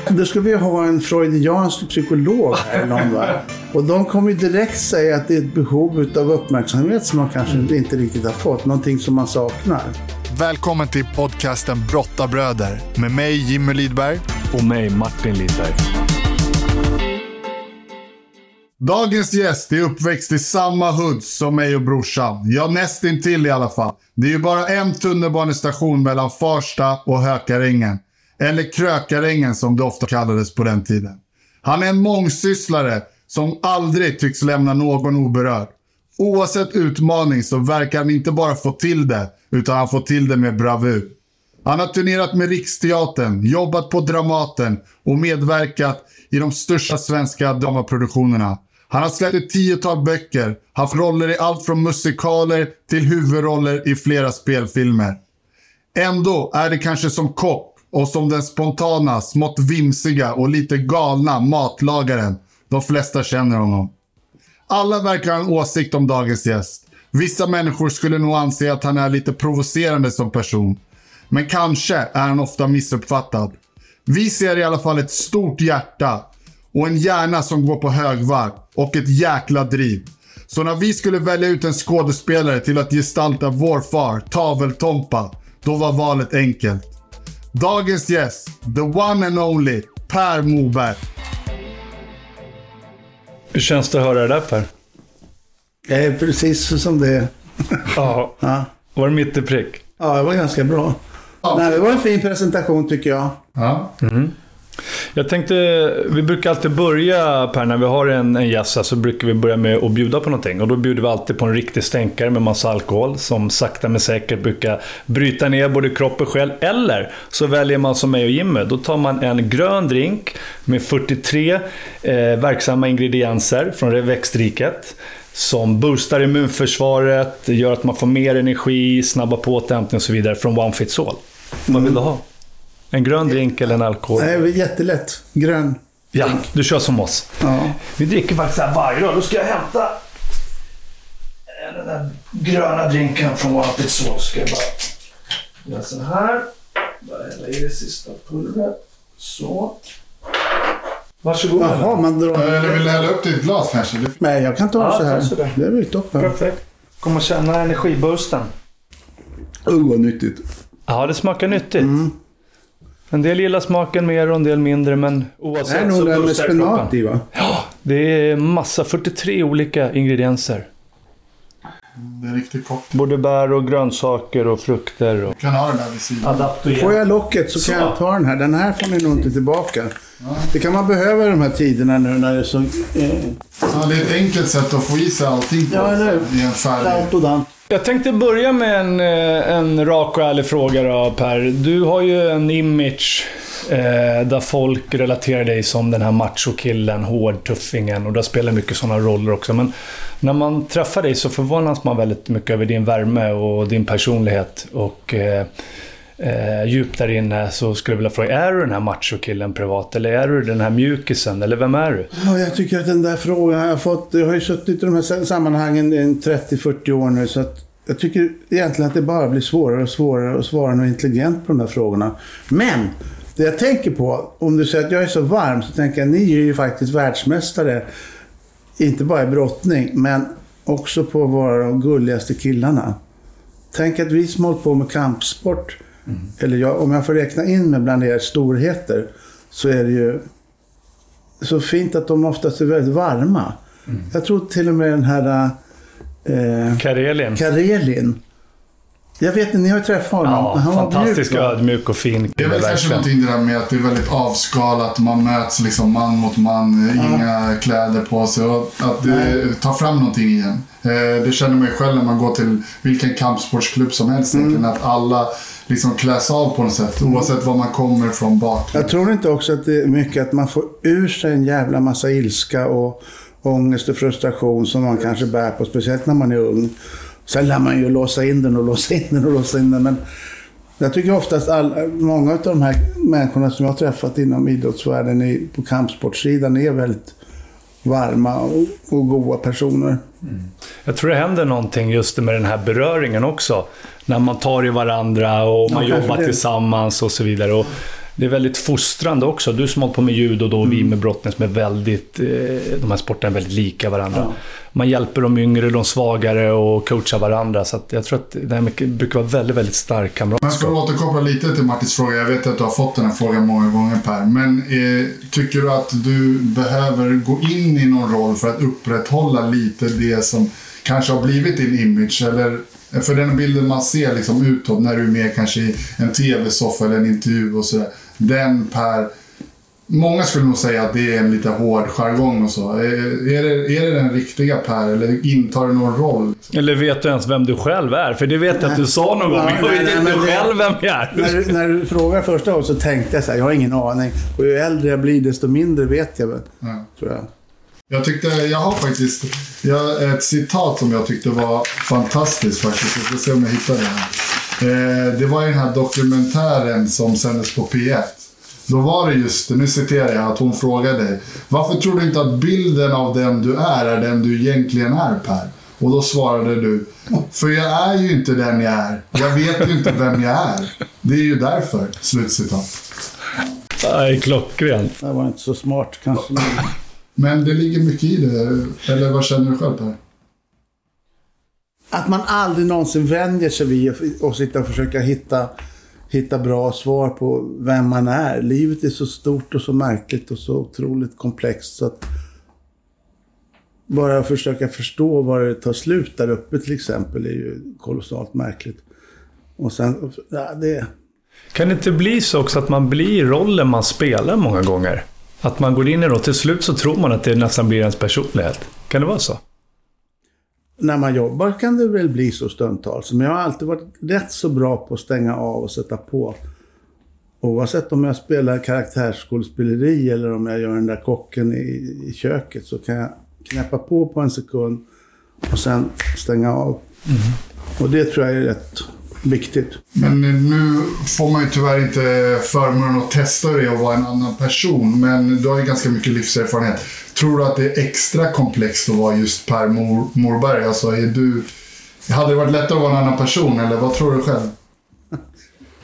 Då ska vi ha en freudiansk psykolog här någon va? Och de kommer ju direkt säga att det är ett behov av uppmärksamhet som man kanske inte riktigt har fått. Någonting som man saknar. Välkommen till podcasten Brottabröder med mig Jimmy Lidberg. Och mig Martin Lidberg. Dagens gäst är uppväxt i samma hoods som mig och brorsan. Ja, nästintill i alla fall. Det är ju bara en tunnelbanestation mellan Farsta och Hökarängen. Eller Krökarängen som det ofta kallades på den tiden. Han är en mångsysslare som aldrig tycks lämna någon oberörd. Oavsett utmaning så verkar han inte bara få till det, utan han får till det med bravur. Han har turnerat med Riksteatern, jobbat på Dramaten och medverkat i de största svenska dramaproduktionerna. Han har släppt ett tiotal böcker, haft roller i allt från musikaler till huvudroller i flera spelfilmer. Ändå är det kanske som kock och som den spontana, smått vimsiga och lite galna matlagaren de flesta känner honom. Alla verkar ha en åsikt om dagens gäst. Vissa människor skulle nog anse att han är lite provocerande som person. Men kanske är han ofta missuppfattad. Vi ser i alla fall ett stort hjärta och en hjärna som går på högvarv och ett jäkla driv. Så när vi skulle välja ut en skådespelare till att gestalta vår far, Taveltompa, då var valet enkelt. Dagens gäst, the one and only, Per Moberg. Hur känns det att höra det där Per? Det är precis som det är. Ja. Ja, Var det mitt i prick? ja det var ganska bra. Nej, det var en fin presentation tycker jag. Ja. Jag tänkte, vi brukar alltid börja Per, när vi har en, en gäst så brukar vi börja med att bjuda på någonting. Och då bjuder vi alltid på en riktig stänkare med massa alkohol som sakta men säkert brukar bryta ner både kropp och själ. Eller så väljer man som mig och Jimmy. Då tar man en grön drink med 43 eh, verksamma ingredienser från växtriket. Som boostar immunförsvaret, gör att man får mer energi, snabbar på återhämtning och så vidare från One Fits All. Vad vill du ha? En grön drink eller en alkohol? Det är jättelätt. Grön. Ja, du kör som oss. Ja. Vi dricker faktiskt så här varje dag. Då ska jag hämta eh, den där gröna drinken från Fits All. Ska jag bara göra så här. Bara hälla i det sista pulvret. Så. Varsågod. Jaha, man drar... Eller vill du hälla upp ditt glas kanske? Det- Nej, jag kan ta Ja, så här. så. Det är väl toppen. Perfekt. Kommer känna energiboosten. Uh, vad nyttigt. Ja, det smakar nyttigt. Mm. En del gillar smaken mer och en del mindre, men Det oavsett är nog så det med boostar det spenat kroppen. i va? Ja, det är massa, 43 olika ingredienser. Det är riktigt cocktail. Både bär och grönsaker och frukter och Du kan ha den där vid sidan. adaptogen. Får jag locket så kan Så. jag ta den här. Den här får ni nog inte tillbaka. Det kan man behöva i de här tiderna nu när det är så... Eh, Ja, det är ett enkelt sätt att få i sig allting på. Ja, eller hur? I en dant. Jag tänkte börja med en, eh, en rak och ärlig fråga då, Per. Du har ju en image eh, där folk relaterar dig som den här machokillen, hårdtuffingen och du har spelat mycket sådana roller också. Men när man träffar dig så förvånas man väldigt mycket över din värme och din personlighet. Och eh, eh, djupt där inne så skulle jag vilja fråga, är du den här machokillen privat? Eller är du den här mjukisen? Eller vem är du? Ja, jag tycker att den där frågan har jag fått... Jag har ju suttit i de här sammanhangen i 30-40 år nu så att jag tycker egentligen att det bara blir svårare och svårare att svara något intelligent på de där frågorna. Men det jag tänker på, om du säger att jag är så varm, så tänker jag att ni är ju faktiskt världsmästare. Inte bara i brottning, men också på att vara de gulligaste killarna. Tänk att vi som hållit på med kampsport, eller jag, om jag får räkna in mig bland er storheter, så är det ju så fint att de oftast är väldigt varma. Jag tror till och med den här eh, Karelin? Karelin. Jag vet inte, ni har ju träffat honom. Ja, Han fantastisk mjuk, ödmjuk och fin Det är väl kanske någonting det där med att det är väldigt avskalat. Man möts liksom man mot man, inga kläder på sig. Och att det tar fram någonting igen. Eh, Det känner man ju själv när man går till vilken kampsportsklubb som helst. Mm. Att alla liksom kläs av på något sätt. Oavsett var man kommer ifrån bakgrund. Jag tror inte också att det är mycket att man får ur sig en jävla massa ilska och ångest och frustration som man kanske bär på, speciellt när man är ung. Sen lär man ju låsa in den och låsa in den och låsa in den. Men jag tycker oftast all, många av de här människorna som jag har träffat inom idrottsvärlden i, på kampsportssidan är väldigt varma och, och goda personer. Jag tror det händer någonting just med den här beröringen också. När man tar i varandra och man Ja, jobbar tillsammans och så vidare. Och Det är väldigt fostrande också. Du som hållit på med judo då, och Mm. vi med brottning som är väldigt... Eh, de här sporterna är väldigt lika varandra. Man hjälper de yngre, de svagare och coachar varandra. Så jag tror att det här brukar vara väldigt, väldigt stark Men för kamratskap. att återkoppla lite till Martins fråga. Jag vet att du har fått den här frågan många gånger Per. Men eh, tycker du att du behöver gå in i någon roll för att upprätthålla lite det som kanske har blivit din image? Eller för den bilden man ser liksom utåt när du är med kanske i en tv-soffa eller en intervju och sådär. Den Per. Många skulle nog säga att det är en lite hård jargong och så. Är, är, det, är det den riktiga Per eller intar det någon roll? Eller vet du ens vem du själv är? För det vet jag att du sa någon gång. Ja, Jag vet inte men själv vem jag är. När du, när du frågar första gången så tänkte jag så här, jag har ingen aning. Och ju äldre jag blir desto mindre vet jag väl, Ja. tror jag. Jag tyckte, jag har faktiskt jag, ett citat som jag tyckte var fantastiskt faktiskt. Jag ska se om jag hittar det här. Eh, det var i den här dokumentären som sändes på P1. Då var det just, nu citerar jag, att hon frågade dig. Varför tror du inte att bilden av den du är är den du egentligen är Per? Och då svarade du. För jag är ju inte den jag är. Jag vet ju inte vem jag är. Det är ju därför. Slutcitat. Nej, klockrent. Det var inte så smart kanske. men- Men det ligger mycket i det. Eller vad känner du själv Per? Att man aldrig någonsin vänjer sig vid att- sitta och försöka hitta, hitta bra svar på vem man är. Livet är så stort och så märkligt och så otroligt komplext så att bara försöka förstå var det tar slut där uppe till exempel är ju kolossalt märkligt. Och sen, ja, det... Kan det inte bli så också att man blir rollen man spelar många gånger? Att man går in i det och till slut så tror man att det nästan blir ens personlighet. Kan det vara så? När man jobbar kan det väl bli så stundtals. Men jag har alltid varit rätt så bra på att stänga av och sätta på. Oavsett om jag spelar karaktärsskådespeleri eller om jag gör den där kocken i, i köket så kan jag knäppa på på en sekund och sen stänga av. Och det tror jag är rätt viktigt. Men nu får man ju tyvärr inte förmånen att testa det och vara en annan person. Men du har ju ganska mycket livserfarenhet. Tror du att det är extra komplext att vara just Per Mor Morberg? Alltså, är du... Hade det varit lättare att vara en annan person, eller vad tror du själv?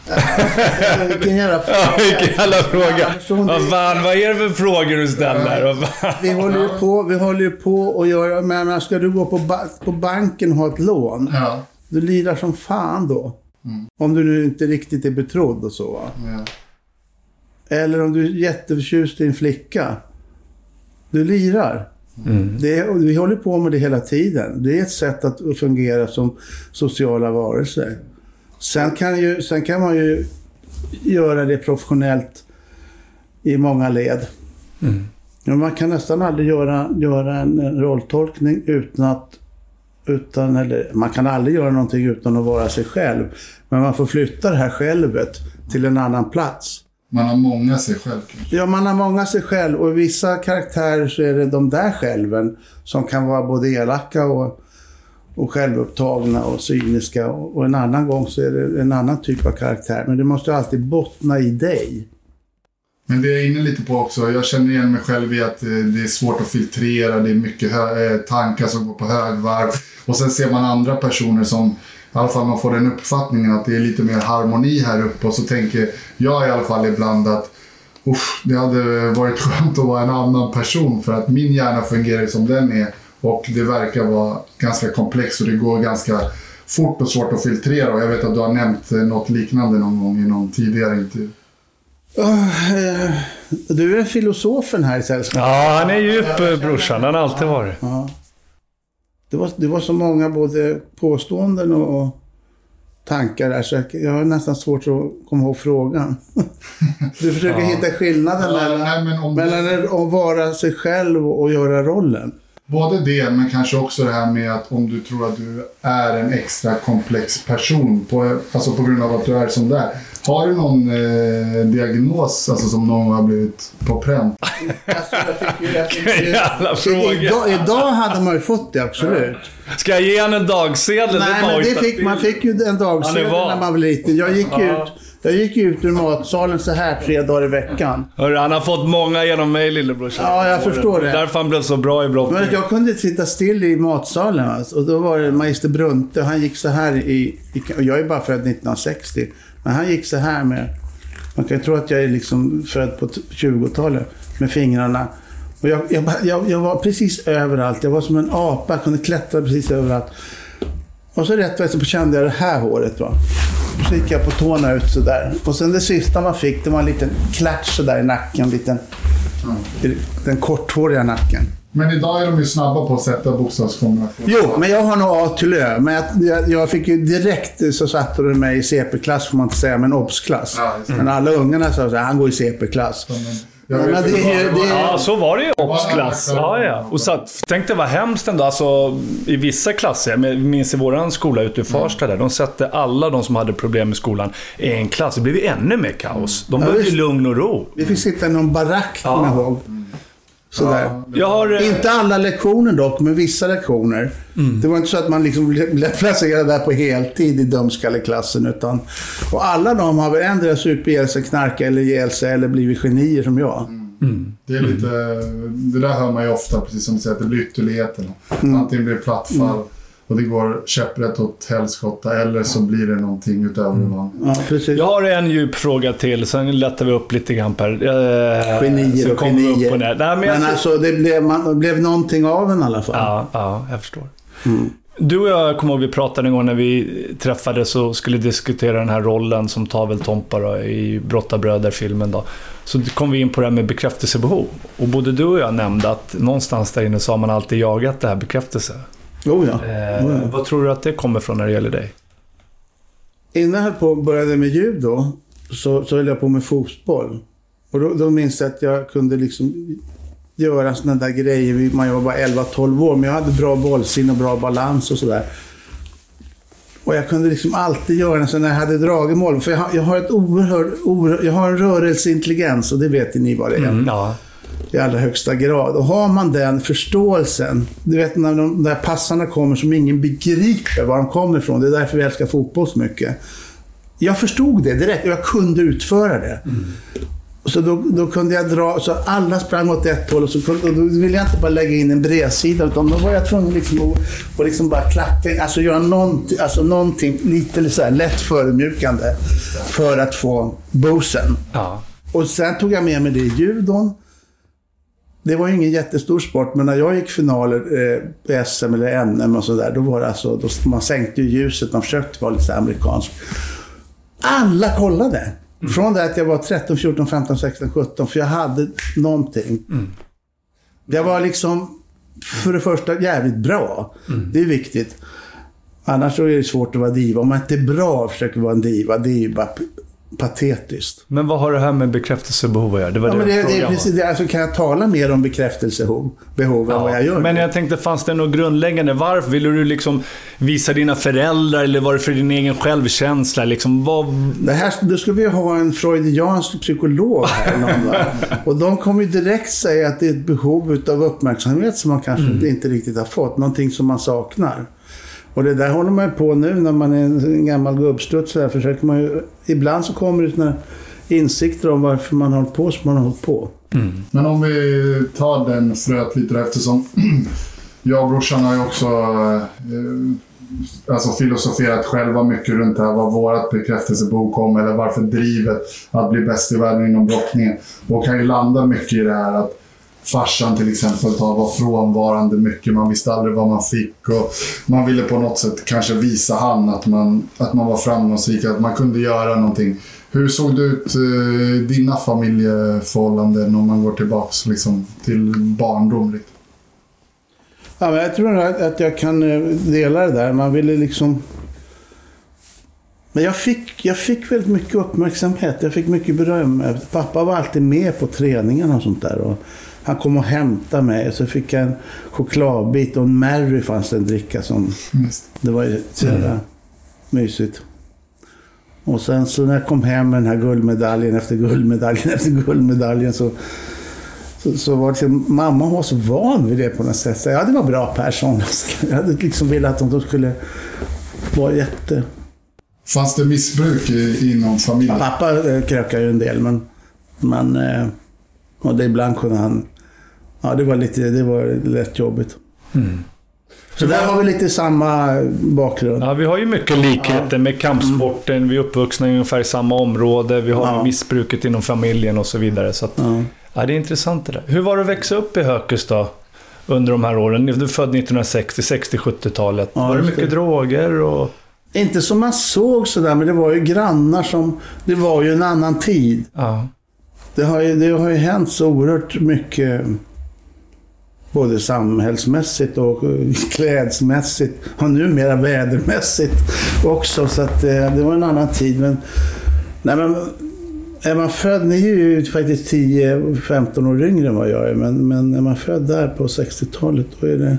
Vilken jävla Ja, vilken jävla fråga. Vad fan, vad är det för frågor du ställer? Vi håller ju på, vi håller ju på och gör, men ska du gå på, ba, på banken och ha ett lån? Ja. Du lirar som fan då. Om du nu inte riktigt är betrodd och så va. ja. Eller om du är jätteförtjust i en flicka. Du lirar. Det är, och vi håller på med det hela tiden. Det är ett sätt att fungera som sociala varelser. Sen kan, ju, sen kan man ju göra det professionellt i många led. Men man kan nästan aldrig göra, göra en, en rolltolkning utan att... Utan, eller, man kan aldrig göra någonting utan att vara sig själv. Men man får flytta det här självet till en annan plats. Man har många sig själv kanske. Ja, man har många sig själv och i vissa karaktärer så är det de där själven som kan vara både elaka och, och självupptagna och cyniska. Och, en annan gång så är det en annan typ av karaktär. Men det måste alltid bottna i dig. Men det jag är inne lite på också, jag känner igen mig själv i att eh, det är svårt att filtrera, det är mycket eh, tankar som går på högvarv. Och sen ser man andra personer som, i alla fall man får den uppfattningen att det är lite mer harmoni här uppe. Och så tänker jag i alla fall ibland att Uff, det hade varit skönt att vara en annan person för att min hjärna fungerar som den är. Och det verkar vara ganska komplext och det går ganska fort och svårt att filtrera. Och jag vet att du har nämnt eh, något liknande någon gång i någon tidigare intervju. Oh, eh, du är filosofen här i sällskapet. Ja, han är djup brorsan. Han har alltid varit. Ja. Det, var, det var så många både påståenden och, och tankar där så jag, har nästan svårt att komma ihåg frågan. Du försöker Ja. hitta skillnaden Ja, mellan, nej, men om mellan att vara sig själv och, och göra rollen. Både det, men kanske också det här med att om du tror att du är en extra komplex person, på, alltså på grund av att du är som du är. Har du någon eh, diagnos alltså, som någon har blivit på pränt? Alltså, jag fick ju, jag fick ju, Jävla fråga. idag, idag hade man ju fått det, absolut. Ska jag ge honom en dagsedel? Nej, men det fick, man fick ju en dagsedel när man var liten. Jag gick, ut, jag gick ut ur matsalen så här tre dagar i veckan. Hörru, han har fått många genom mig, lillebrorsan. Ja, jag förstår det. Därför han blev så bra i brottning. Men jag kunde sitta still i matsalen alltså. och då var det magister Brunte. Han gick så här i, i... och Jag är bara född 1960. Men han gick så här med, Man kan ju tro att jag är liksom född på 20-talet med fingrarna. Och jag, jag, jag, jag var precis överallt. Jag var som en apa. Jag kunde klättra precis överallt. Och så rätt vad så kände jag det här håret. Va? Så gick jag på tårna ut sådär. Och sen det sista man fick, det var en liten klatsch sådär i nacken. En liten, Den korthåriga nacken. Men idag är de ju snabba på att sätta bokstavskombinationer. Jo, men jag har nog A till Ö. Men jag, jag, jag fick ju direkt så satte de mig i CP-klass, får man inte säga, men obs-klass. Ja, det. men alla ungarna sa så här, han går i CP-klass. Vet det det är- Ja, så var det ju i obs-klass. Ja, Ja, ja. Och så att, tänk dig vad hemskt ändå. Alltså, I vissa klasser, jag minns i våran skola ute i Farsta där, de satte alla de som hade problem med skolan i en klass. Det blev ju ännu mer kaos. De Ja, behövde ju lugn och ro. Vi fick sitta i någon barack, Ja. kommer jag ihåg. Sådär. Ja, Jag har... eh, Inte alla lektioner dock, men vissa lektioner. Mm. Det var inte så att man liksom blev placerad där på heltid i dumskalleklassen. Utan, och alla de har väl ändrat supit ihjäl sig, knarkat eller ihjäl sig eller blivit genier som jag. Det är lite... Det där hör man ju ofta, precis som du säger, att det blir ytterligheterna. Mm. Antingen blir det plattfall och det går käpprätt åt helskotta eller så blir det någonting utöver Mm. vanliga. Ja, precis. Jag har en djup fråga till, sen lättar vi upp lite grann Per. Eh, Genier så och kommer vi upp genier. på det. Nej, men jag, Men alltså, det blev, man, blev någonting av en i alla fall. Ja, ja, jag förstår. Du och jag kommer ihåg vi pratade en gång när vi träffades och skulle diskutera den här rollen som Tavel Tompa då, i Brottabröder-filmen. Då. Så kom vi in på det här med bekräftelsebehov. Och både du och jag nämnde att någonstans där inne så har man alltid jagat det här bekräftelse. Jo, ja. Eh, Jo, ja. Vad tror du att det kommer från när det gäller dig? Innan jag på började med judo så, så höll jag på med fotboll. Och då, då minns jag att jag kunde liksom göra sådana där grejer. Man var bara 11-12 år, men jag hade bra bollsinne och bra balans och sådär. Och jag kunde liksom alltid göra det så när jag hade dragit mål. För jag har, jag har ett oerhört, oerhört, jag har en rörelseintelligens och det vet ni vad det är. Ja. I allra högsta grad. Och har man den förståelsen, du vet när de där passarna kommer som ingen begriper var de kommer ifrån. Det är därför vi älskar fotboll så mycket. Jag förstod det direkt och jag kunde utföra det. Så då, då kunde jag dra, så alla sprang åt ett håll och, så kunde, och då ville jag inte bara lägga in en bredsida utan då var jag tvungen liksom att, att liksom bara klacka, alltså göra någonting, alltså någonting lite så här lätt förödmjukande för att få boosten. ja. Och sen tog jag med mig det i judon. Det var ju ingen jättestor sport, men när jag gick finaler eh, SM eller NM och sådär, då var det alltså, då, man sänkte ju ljuset, man försökte vara lite amerikansk. Alla kollade! Från det att jag var 13, 14, 15, 16, 17, för jag hade någonting. Jag var liksom, för det första, jävligt bra. Det är viktigt. Annars är det svårt att vara diva. Om man inte är bra och försöker vara en diva, det är ju bara patetiskt. Men vad har det här med bekräftelsebehov att göra? Det var Ja, det, men det, det precis det. Alltså, kan jag tala mer om bekräftelsebehov behov än vad jag gör? Men jag tänkte, fanns det något grundläggande? Varför? Ville du liksom visa dina föräldrar eller var det för din egen självkänsla? Liksom, vad... Det här, då ska vi ha en freudiansk psykolog här. Någon, och de kommer ju direkt säga att det är ett behov av uppmärksamhet som man kanske inte riktigt har fått. Någonting som man saknar. Och det där håller man ju på nu när man är en, gammal gubbstrutt. Så där, försöker man ju, ibland så kommer det såna insikter om varför man har hållit på som man har hållit på. Men om vi tar den fröet lite eftersom jag och brorsan har ju också eh, alltså filosoferat själva mycket runt det här, var vårt bekräftelsebehov kom eller varför drivet att bli bäst i världen inom brottningen. Och kan ju landa mycket i det här att farsan till exempel var frånvarande mycket. Man visste aldrig vad man fick och man ville på något sätt kanske visa han att man, att man var framgångsrik, att man kunde göra någonting. Hur såg det ut eh, dina familjeförhållanden om man går tillbaka liksom, till barndom? Ja, men jag tror att, jag kan eh, dela det där. Man ville liksom... Men jag fick, jag fick väldigt mycket uppmärksamhet. Jag fick mycket beröm. Pappa var alltid med på träningarna och sånt där. Och han kom och hämtade mig. Så fick jag en chokladbit och en Mary fanns det en dricka som... Det var ju så jävla mysigt. Och sen så när jag kom hem med den här guldmedaljen efter guldmedaljen efter guldmedaljen så så, så var det liksom, mamma var så van vid det på något sätt. Så, ja, det var bra Persson. Jag hade liksom velat att de skulle vara jätte... Fanns det missbruk inom familjen? Pappa eh, krökade ju en del, men... men eh, och det ibland kunde han... Ja, det var lite... Det var lätt jobbigt. Så där har vi lite samma bakgrund. Ja, vi har ju mycket likheter med kampsporten. Vi är uppvuxna i ungefär samma område. Vi har Ja. missbruket inom familjen och så vidare. Så att, Ja. ja, det är intressant det där. Hur var det att växa upp i Hökus då? Under de här åren. Du är född 1960, 60-70-talet. Ja, var det mycket det. droger och... Inte som man såg sådär, men det var ju grannar som... Det var ju en annan tid. Ja. Det har ju, det har ju hänt så oerhört mycket. Både samhällsmässigt och eh, klädsmässigt. Och numera vädermässigt också. Så att eh, det var en annan tid. Men, nej, men är man född, ni är ju faktiskt 10-15 år yngre än vad jag är. Men, men är man född där på 60-talet då är det...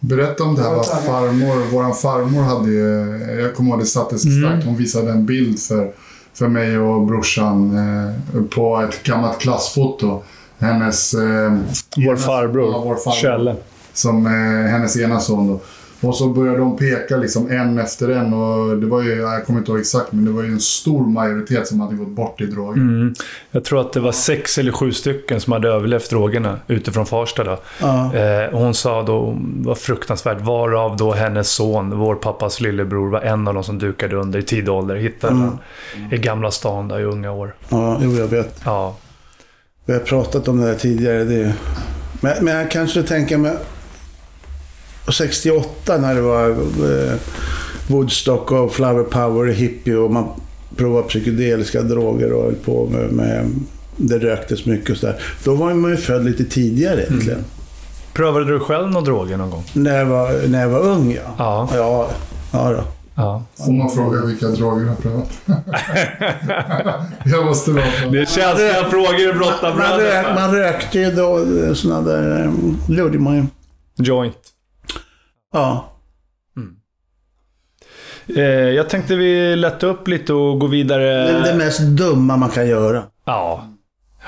Berätta om det här vad farmor, våran farmor hade ju, jag kommer ihåg det satte sig Mm. starkt. Hon visade en bild för, för mig och brorsan eh, på ett gammalt klassfoto. Hennes... Eh, Vår ena- farbror, Ja, vår farbror. Kjelle. Som eh, hennes ena son då. Och så började de peka liksom en efter en och det var ju, jag kommer inte ihåg exakt, men det var ju en stor majoritet som hade gått bort i droger. Mm. Jag tror att det var sex eller sju stycken som hade överlevt drogerna utifrån Farsta. Då. Ja. Eh, och hon sa då, var fruktansvärt, varav då hennes son, vår pappas lillebror, var en av de som dukade under i tidig ålder. Hittade Mm. han i Gamla stan där i unga år. Ja, jo, jag vet. Ja. Vi har pratat om det här tidigare. Det... Men, men jag kanske tänker mig 68 när det var eh, Woodstock och Flower Power och hippie och man provade psykedeliska droger och höll på med, med det röktes mycket och sådär. Då var man ju född lite tidigare egentligen. Prövade du själv några droger någon gång? När, jag var, när jag var ung ja. Ja. Ja, ja då. Ja. Får man fråga vilka droger du har prövat? jag måste låta. Det är känsliga frågor, Man, rök, man rökte ju då eh, sådana där... eh, Det gjorde man ju. Joint. Ja. Eh, jag tänkte vi lätta upp lite och gå vidare. Det är det mest dumma man kan göra. Ja.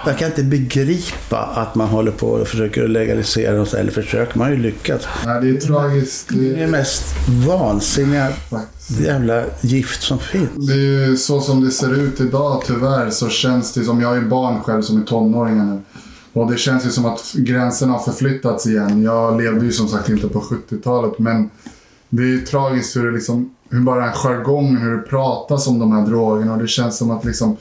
Jag kan inte begripa att man håller på och försöker legalisera så, eller försöker. Man har ju lyckats. Nej, det är tragiskt. Det är Det är, mest vansinniga jävla gift som finns. Det är ju så som det ser ut idag tyvärr så känns det som, jag har ju barn själv som är tonåringar nu. Och det känns ju som att gränserna har förflyttats igen. Jag levde ju som sagt inte på 70-talet men det är ju tragiskt hur det liksom, hur bara jargongen, hur det pratas om de här drogerna och det känns som att liksom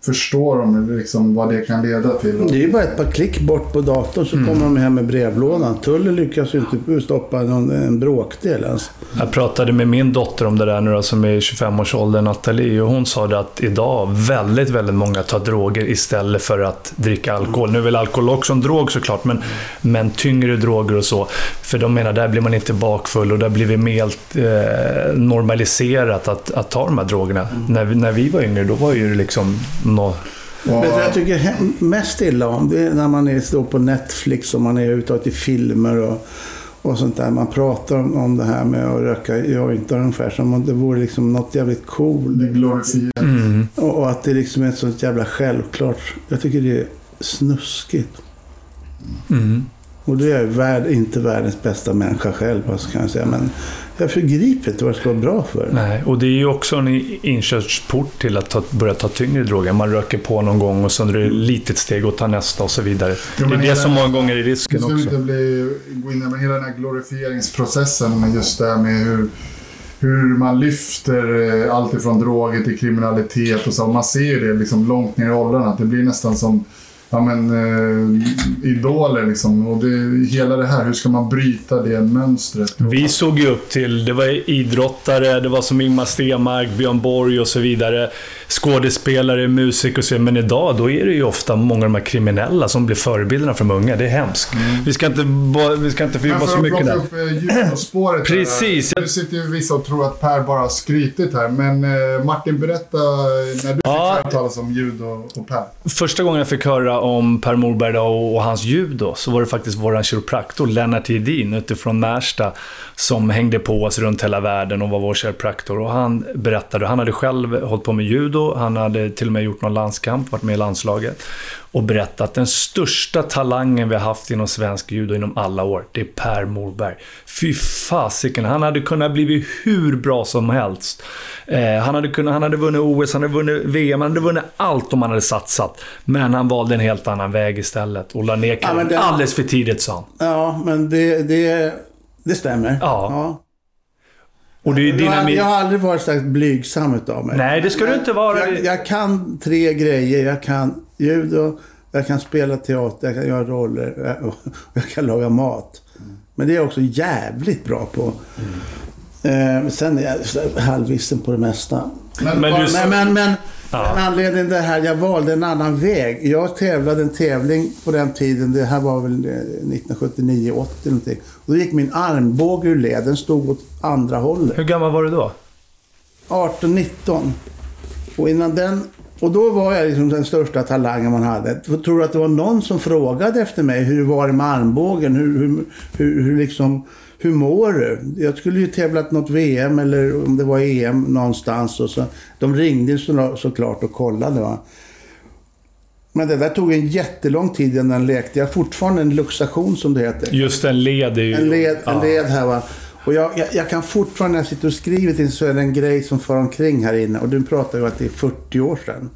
förstår de liksom vad det kan leda till. Det är ju bara ett par klick bort på datorn så kommer de hem med brevlådan. Tullen lyckas ju inte stoppa någon, en bråkdel ens. Jag pratade med min dotter om det där nu då, som är i 25-årsåldern, Nathalie. Och hon sa det att idag väldigt, väldigt många tar droger istället för att dricka alkohol. Nu är väl alkohol också en drog såklart, men, men tyngre droger och så. För de menar, där blir man inte bakfull och där blir vi mer eh, normaliserat att, att ta de här drogerna. När, vi, när vi var yngre, då var ju det liksom nå Men det jag tycker mest illa om det är när man är, står på Netflix och man är ute och i filmer och, och sånt där. Man pratar om, om det här med att röka jointar ungefär som om det vore liksom något jävligt coolt. Det glorifierar. mm. Och, och att det liksom är så jävla självklart. Jag tycker det är snuskigt. Mm. Och det är jag värd, inte världens bästa människa själv, alltså, kan jag säga. Men jag förgriper inte vad det ska vara bra för. Nej, och det är ju också en inkörsport till att ta, börja ta tyngre droger. Man röker på någon gång och sen är det ett litet steg att ta nästa och så vidare. Jo, det är men det hela- som många gånger är Nu risken ska också. inte bli, gå in hela den här glorifieringsprocessen med just det här med hur, hur man lyfter eh, allt ifrån droger till kriminalitet och så. Och Man ser ju det liksom långt ner i åldrarna. Att det blir nästan som ja, men, eh, idoler liksom. Och det, hela det här, hur ska man bryta det mönstret? Vi såg ju upp till, det var idrottare, det var som Ingmar Stenmark, Björn Borg och så vidare. Skådespelare, musiker och så Men idag, då är det ju ofta många av de här kriminella som blir förebilderna för de unga. Det är hemskt. Vi ska inte, vi ska inte Mm. Fördjupa för så mycket där. upp eh, judospåret. här. Precis. Nu sitter ju vissa och tror att Per bara har skrytit här. Men eh, Martin, berätta när du Ja. fick höra talas om judo och Per. Första gången jag fick höra om Per Morberg och, och hans judo så var det faktiskt vår kiropraktor Lennart Hedin utifrån Märsta som hängde på oss runt hela världen och var vår kiropraktor. Och han berättade, han hade själv hållit på med judo, han hade till och med gjort någon landskamp, varit med i landslaget. Och berättat att den största talangen vi har haft inom svensk judo inom alla år, det är Per Morberg. Fy fasiken, han hade kunnat bli hur bra som helst. Eh, han, hade kunnat, han hade vunnit OS, han hade vunnit VM, han hade vunnit allt om han hade satsat. Men han valde en helt annan väg istället och la ner Ja, det- alldeles för tidigt sa han. Ja, men det, det, Det stämmer. Ja. Och det är Jag, jag har aldrig varit så blygsam utav mig. Nej, det ska du inte vara. Jag, jag kan tre grejer. Jag kan judo, jag kan spela teater, jag kan göra roller och jag kan laga mat. Men det är jag också jävligt bra på. Eh, sen är jag halvvissen på det mesta. Men, Men du- Men, men, men Ja. en anledning till det här, jag valde en annan väg. Jag tävlade en tävling på den tiden, det här var väl eh, 1979-80 någonting. Och då gick min armbåge ur led, den stod åt andra hållet. Hur gammal var du då? 18-19. Och innan den... Och då var jag liksom den största talangen man hade. Jag tror att det var någon som frågade efter mig hur var det med armbågen? Hur, hur, hur, hur liksom... Hur mår du? Jag skulle ju tävlat något VM eller om det var EM någonstans. Och så, de ringde så, såklart och kollade. Va? Men det där tog en jättelång tid innan den lekte. Jag har fortfarande en luxation som det heter. Just en led är ju... En led, ja. en led här va. Och jag, jag, jag kan fortfarande när jag sitter och skriver till så är det en grej som far omkring här inne. Och du pratar ju att det är 40 år sedan.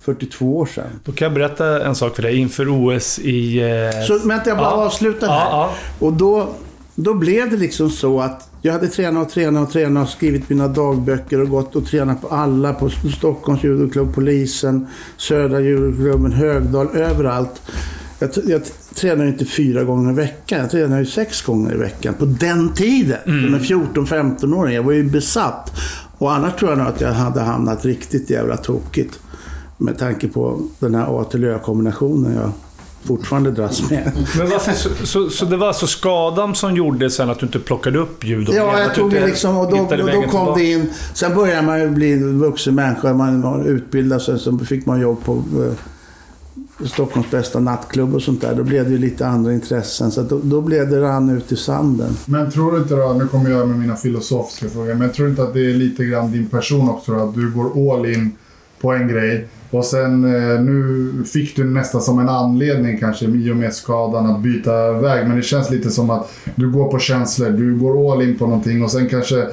42 år sedan. Då kan jag berätta en sak för dig. Inför OS i... Eh... Så vänta, jag bara Ja. avslutar här. Ja, Och då, då blev det liksom så att jag hade tränat och tränat och tränat och skrivit mina dagböcker och gått och tränat på alla. På Stockholms judoklubb, Polisen, Södra judoklubben, Högdal, överallt. Jag, jag t- tränar ju inte fyra gånger i veckan. Jag tränar ju sex gånger i veckan. På den tiden. Som en 14-15-åring. Jag var ju besatt. Och annars tror jag nog att jag hade hamnat riktigt jävla tokigt. Med tanke på den här A till Ö-kombinationen jag fortfarande dras med. Men varför, så, så, så det var alltså skadan som gjorde sen att du inte plockade upp judo? Ja, jag tog det liksom och då, hittade då, kom det in. Sen började man ju bli vuxen människa. Man var utbildad sig. Så fick man jobb på eh, Stockholms bästa nattklubb och sånt där. Då blev det ju lite andra intressen. Så att då, då blev det rann ut i sanden. Men tror du inte då, nu kommer jag med mina filosofiska frågor, men tror du inte att det är lite grann din person också då, att du går all in på en grej och sen eh, nu fick du nästan som en anledning kanske i och med skadan att byta väg. Men det känns lite som att du går på känslor, du går all in på någonting och sen kanske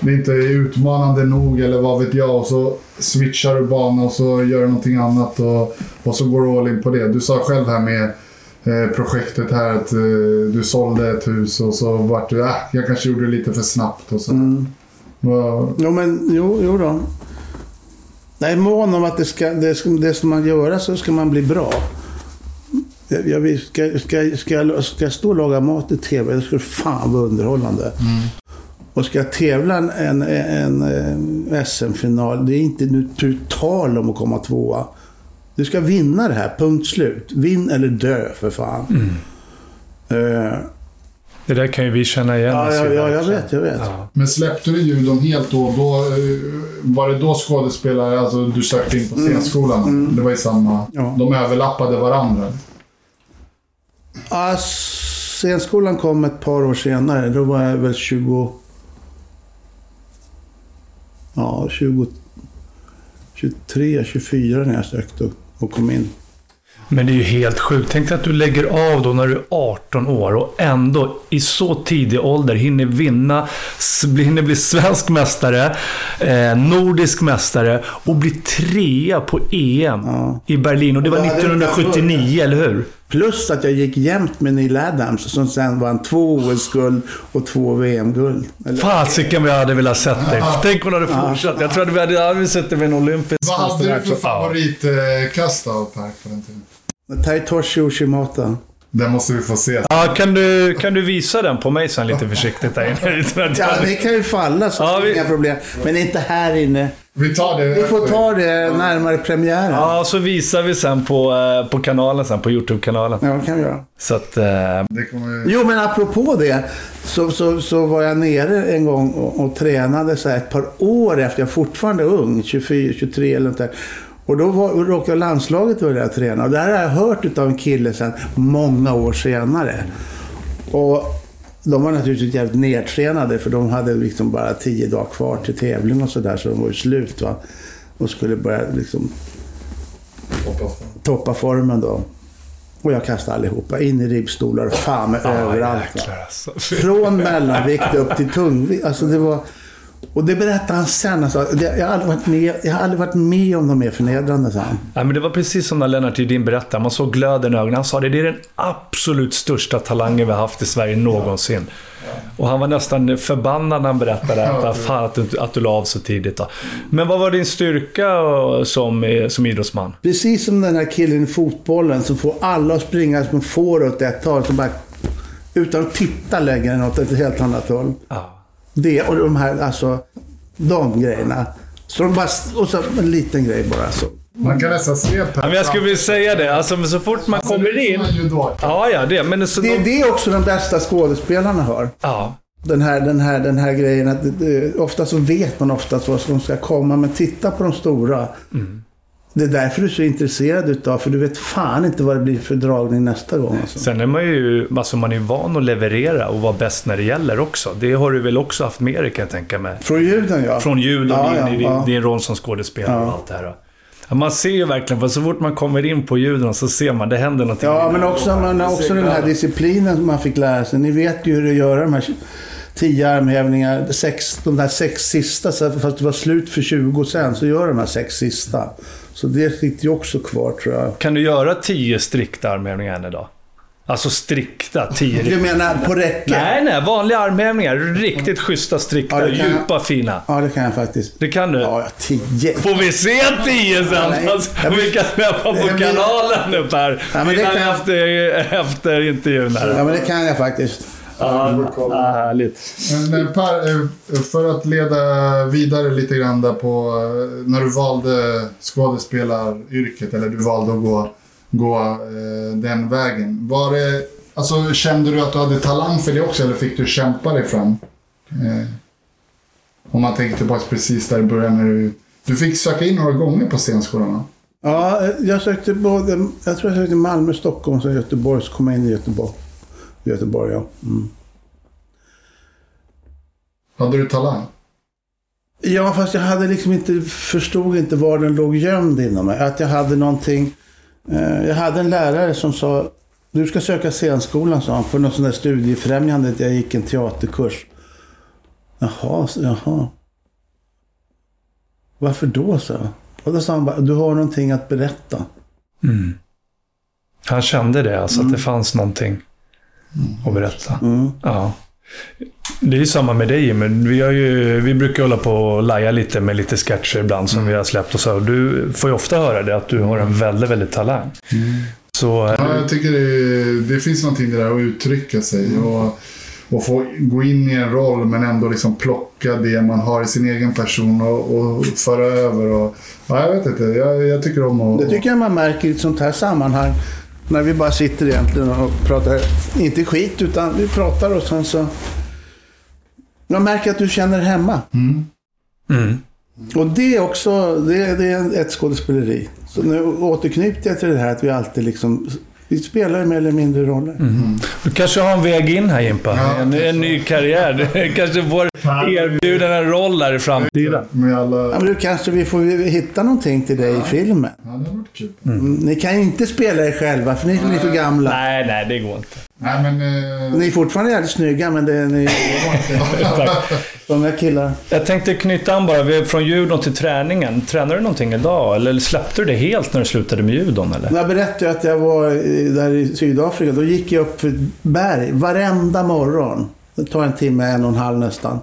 det inte är utmanande nog eller vad vet jag och så switchar du bana och så gör du någonting annat och, och så går du all in på det. Du sa själv här med eh, projektet här att eh, du sålde ett hus och så vart du, äh, jag kanske gjorde det lite för snabbt och så. Vad- Jo, men jo, jo då. Är mån om att det ska, det, ska, det som man gör så ska man bli bra. Jag, jag, ska, ska, ska, jag, ska jag stå och laga mat i TV, det skulle fan vara underhållande. Och ska jag tävla en, en, en, en SM-final, det är inte nu tal om att komma tvåa. Du ska vinna det här, punkt slut. Vinn eller dö för fan. Eh, Det där kan ju vi känna igen. ja, ja, ja, jag vet, jag vet. Ja. Men släppte du judon helt då? då eh, var det då skådespelare, alltså du sökte in på scenskolan? Det var i samma... Ja. De överlappade varandra? Ja, scenskolan kom ett par år senare. Då var jag väl 20... Ja, 20... 23, 24 när jag sökte och kom in. Men det är ju helt sjukt. Tänk dig att du lägger av då när du är 18 år och ändå i så tidig ålder hinner vinna, hinner bli svensk mästare, eh, nordisk mästare och bli trea på EM Ja. i Berlin. Och det var Ja, det är 1979, eller hur? Plus att jag gick jämt med Neil Adams som sen vann två OS-guld och två VM-guld. Fasiken vad jag hade velat sett dig. Tänk om du hade fortsatt. Jag tror att vi hade, sett dig vid en olympisk Vad hade du för Ja. favoritkast då, Per, på den tiden? Taitoshi Ushimata. Den måste vi få se. Ja, kan du, kan du visa den på mig sen lite försiktigt där inne? Ja, det kan ju falla så Ja, vi- inga problem. Men inte här inne. Vi tar det Vi får ta det närmare premiären. Ja, så visar vi sen på, eh, på kanalen sen, på YouTube-kanalen. Ja, det kan vi göra. Så att... Eh, Det kommer... Jo, men apropå det så, så, så var jag nere en gång och, och tränade så här ett par år efter. Jag är fortfarande ung, 24, 23 eller något där. Och då var, råkade landslaget börja jag träna. Och det här har jag hört av en kille sedan många år senare. Och de var naturligtvis jävligt nedtränade för de hade liksom bara tio dagar kvar till tävling och sådär. Så de var ju slut va. Och skulle börja liksom toppa formen då. Och jag kastade allihopa in i ribbstolar och fan med överallt. va. jäklar alltså. Från mellanvikt upp till tungvikt. Alltså det var... Och det berättade han sen. Alltså, jag, har aldrig varit med, jag har aldrig varit med om något mer förnedrande, sa han. Ja, men det var precis som när Lennart Rydin berättade. Man såg glöden i ögonen. Han sa det, det är den absolut största talangen vi har haft i Sverige någonsin. Och han var nästan förbannad när han berättade att, fan, att, du, att du la av så tidigt. Då. Men vad var din styrka eh, som, eh, som idrottsman? Precis som den här killen i fotbollen som får alla att springa som får åt ett håll. Som bara, utan att titta längre än åt ett helt annat håll. Ja. Det och de här, alltså, de grejerna. Så de bara, och så en liten grej bara. Så. Man kan nästan se Per. Ja, men jag skulle vilja säga det. Alltså, så fort man kommer in... Ja, ja, det. Men så Det är de, det också de bästa skådespelarna har. ja. Den här, den här, den här grejen att det, ofta så vet man oftast vad som ska komma, men titta på de stora. Det är därför du är så intresserad utav, för du vet fan inte vad det blir för dragning nästa gång. Alltså. Sen är man ju alltså man är van att leverera och vara bäst när det gäller också. Det har du väl också haft med dig kan jag tänka mig. Från ljuden ja. Från ljud och Ja, din, ja, din, ja. din roll som skådespelare och allt det här. Ja, Man ser ju verkligen, för så fort man kommer in på ljuden så ser man, det händer någonting. Ja, men också, men också den här disciplinen som man fick lära sig. Ni vet ju hur det gör de här tio armhävningar, sex, de där sex sista, fast det var slut för 20 sen, så gör de här sex sista. Så det sitter ju också kvar tror jag. Kan du göra tio strikta armhävningar än idag? Alltså strikta, tio Du menar på räcke? Nej, nej. Vanliga armhävningar. Riktigt schyssta, strikta, Ja, kan jag- djupa, fina. Ja, det kan jag faktiskt. Det kan du? Ja, ja, tio. Får vi se tio sen? Nej. Alltså, vi kan släppa på kanalen nu Per. Ja, men det kan- efter, efter intervjun här. Ja, men det kan jag faktiskt. Ja, ja, härligt. Men Per, eh, för att leda vidare lite grann där på eh, när du valde skådespelaryrket eller du valde att gå, gå eh, den vägen. Var det, alltså, kände du att du hade talang för det också eller fick du kämpa dig fram? Eh, om man tänker tillbaka precis där i början när du... Du fick söka in några gånger på scenskolan va? Ja, jag sökte både... Jag tror jag sökte Malmö, Stockholm och Göteborg, så kom jag in i Göteborg. Göteborg, ja. Mm. Hade du talang? Ja, fast jag hade liksom inte, förstod inte var den låg gömd inom mig. Att jag hade någonting... Eh, jag hade en lärare som sa, du ska söka scenskolan, sa han, på något sånt där studiefrämjande. Jag gick en teaterkurs. Jaha, jaha. Varför då, så? Och då sa han bara, du har någonting att berätta. Han kände det, alltså att det fanns någonting att berätta. Mm. Ja. Det är samma med dig Jimmy. Vi, har ju, vi brukar hålla på och laja lite med lite sketcher ibland som vi har släppt och så. Du får ju ofta höra det, att du har en väldigt, väldigt talang. Så, eh, Ja, jag tycker det, det finns någonting där att uttrycka sig och, och få gå in i en roll men ändå liksom plocka det man har i sin egen person och, och föra över. Och, ja, jag vet inte, jag, jag tycker om att... Det tycker jag man märker i ett sånt här sammanhang. När vi bara sitter egentligen och pratar, inte skit, utan vi pratar och sen så... Man märker att du känner hemma. mm. Och det är också, det, det är ett skådespeleri. Så nu återknyter jag till det här att vi alltid liksom, vi spelar mer eller mindre roller. Du kanske har en väg in här Jimpa. Ja, en, en ny karriär. Du kanske får erbjuden en roll där i framtiden. Med alla... Ja, men du kanske vi får hitta någonting till dig i filmen. Ja, det har varit kul. Mm, Ni kan inte spela er själva för ni är för gamla. Nej, nej, det går inte. Nej, men... Eh, Ni är fortfarande jävligt snygga men det är ni, de här killar. Jag tänkte knyta an bara, från judon till träningen. Tränar du någonting idag? Eller släppte du det helt när du slutade med judon? Eller? Jag berättade att jag var i- där i Sydafrika. Då gick jag upp för berg varenda morgon. Det tar en timme, en och en halv nästan.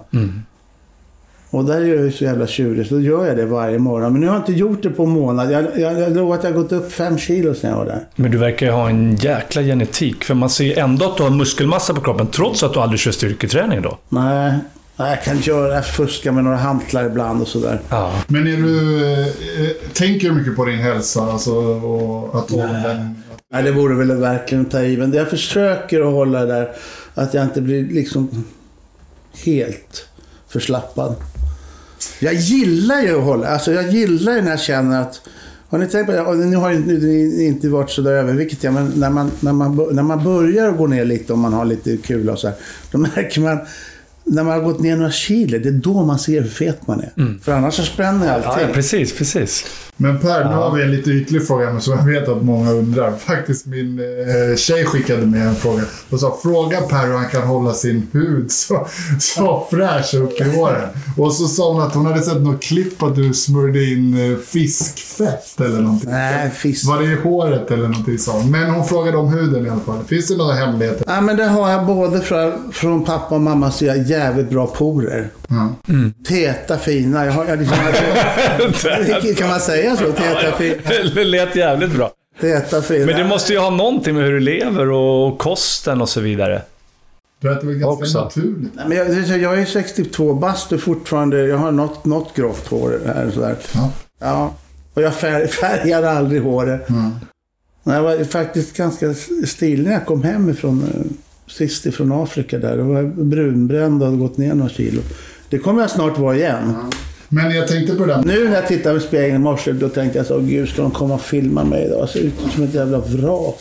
Och där är jag ju så jävla tjurig, så då gör jag det varje morgon. Men nu har jag inte gjort det på en månad. Jag, jag, jag lovar att jag har gått upp fem kilo sen jag var där. Men du verkar ju ha en jäkla genetik. För man ser ändå att du har muskelmassa på kroppen, trots att du aldrig kör styrketräning då. Nej, nej, jag kan göra, jag fuskar med några hantlar ibland och sådär. Ja. men är du... Eh, tänker du mycket på din hälsa? Alltså, och att åldern... Nej, det vore väl verkligen att ta i. Men jag försöker att hålla det där, att jag inte blir liksom helt förslappad. Jag gillar ju att hålla, alltså jag gillar ju när jag känner att har ni tänkt på det? Nu har det ni inte varit så där överviktiga, men när man, när, man, när man börjar gå ner lite och man har lite kul och så här, då märker man när man har gått ner några kilo, det är då man ser hur fet man är. För annars så spänner allting. ja, precis, precis. Men Per, nu har vi en lite ytlig fråga men som jag vet att många undrar. Faktiskt min eh, tjej skickade med en fråga och sa fråga Per hur han kan hålla sin hud så, så fräsch upp i åren. Och så sa hon att hon hade sett något klipp att du smörjde in eh, fiskfett eller någonting. Nej, fisk. Var det i håret eller någonting sånt? Men hon frågade om huden i alla fall. Finns det några hemligheter? Ja, men det har jag både från, från pappa och mamma så jag har jävligt bra porer. Ja. Täta, fina. Jag har, jag liksom, kan man säga så? Täta, fina. Det lät jävligt bra. Täta, fina. Men det måste ju ha någonting med hur du lever och kosten och så vidare. Du äter väl ganska Också. naturligt? Nej, Men jag, jag är 62 bast och fortfarande, jag har något, något grått hår här sådär. Ja. Ja. Och jag färg, färgar aldrig håret. Mm. Jag var faktiskt ganska stilig när jag kom hem ifrån, eh, sist ifrån Afrika där. Då var jag brunbränd och hade gått ner några kilo. Det kommer jag snart vara igen. Men jag tänkte på det där. Nu när jag tittar i spegeln i morse, då tänkte jag så, gud ska de komma och filma mig idag? Jag ser ut som ett jävla vrak.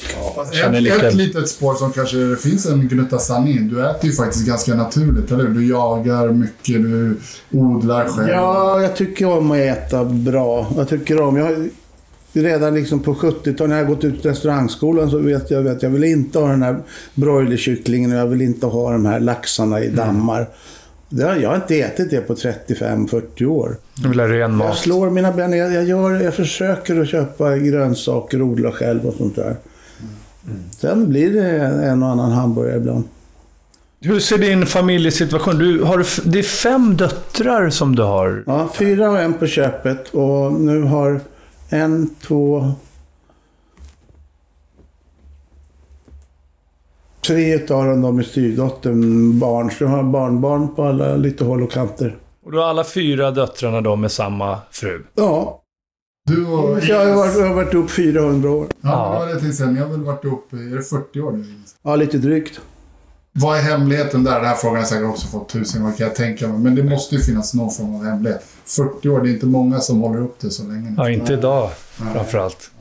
känner Ett, lite- ett litet spår som kanske det finns en gnutta sanning. Du äter ju faktiskt ganska naturligt, eller hur? Du jagar mycket, du odlar själv. Ja, jag tycker om att äta bra. Jag tycker om... Jag redan liksom på 70-talet när jag gått ut restaurangskolan så vet jag att jag vill inte ha den här broilerkycklingen och jag vill inte ha de här laxarna i dammar. Det har, jag har inte ätit det på 35-40 år. Du vill ha ren Jag mat. slår mina ben. Jag, jag, gör, jag försöker att köpa grönsaker och odla själv och sånt där. Sen blir det en och annan hamburgare ibland. Hur ser din familjesituation du har? Det är fem döttrar som du har. Ja, fyra och en på köpet och nu har en, två, tre utav dem de är styvdottern barn. Så jag har barnbarn på alla lite håll och kanter. Och du har alla fyra döttrarna då med samma fru. Ja, Du och... jag har varit, jag har varit upp 400 år. Ja, det var det till sen. Ni har väl varit i- är det 40 år nu? Ja, lite drygt. Vad är hemligheten där? Den här frågan har jag säkert också fått tusen gånger kan jag tänka mig. Men det måste ju finnas någon form av hemlighet. 40 år, det är inte många som håller upp det så länge. Ja, inte idag framförallt.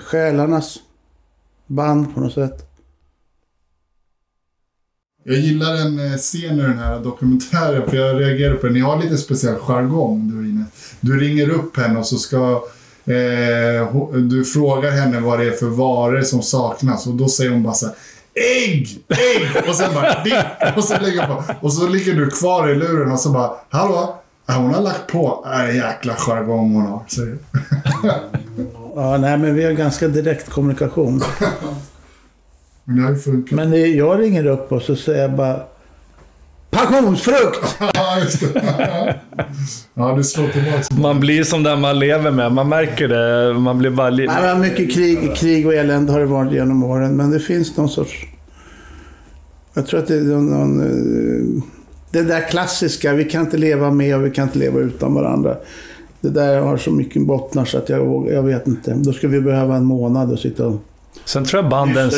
Själarnas band på något sätt. Jag gillar en eh, scen i den här dokumentären, för jag reagerar på det. Ni har lite speciell jargong, du Ines. Du ringer upp henne och så ska... Eh, du frågar henne vad det är för varor som saknas och då säger hon bara så här, Ägg! Ägg! Och sen bara dipp! Och så, ligger på, och så ligger du kvar i luren och så bara Hallå? Ja, Hon har lagt på. Äh, jäkla jargong hon har, säger. Ja, nej, men vi har ganska direkt kommunikation. Men det har ju funkat. Men det, jag ringer upp och så säger jag bara Passionsfrukt! Ja, just det. Ja, du slår tillbaka. Man blir som den man lever med. Man märker det. Man blir bara... Li- Nej, men mycket krig, krig och elände har det varit genom åren. Men det finns någon sorts... Jag tror att det är någon... det där klassiska, vi kan inte leva med och vi kan inte leva utan varandra. Det där har så mycket bottnar så att jag, jag vet inte. Då skulle vi behöva en månad och sitta och... Sen tror jag banden,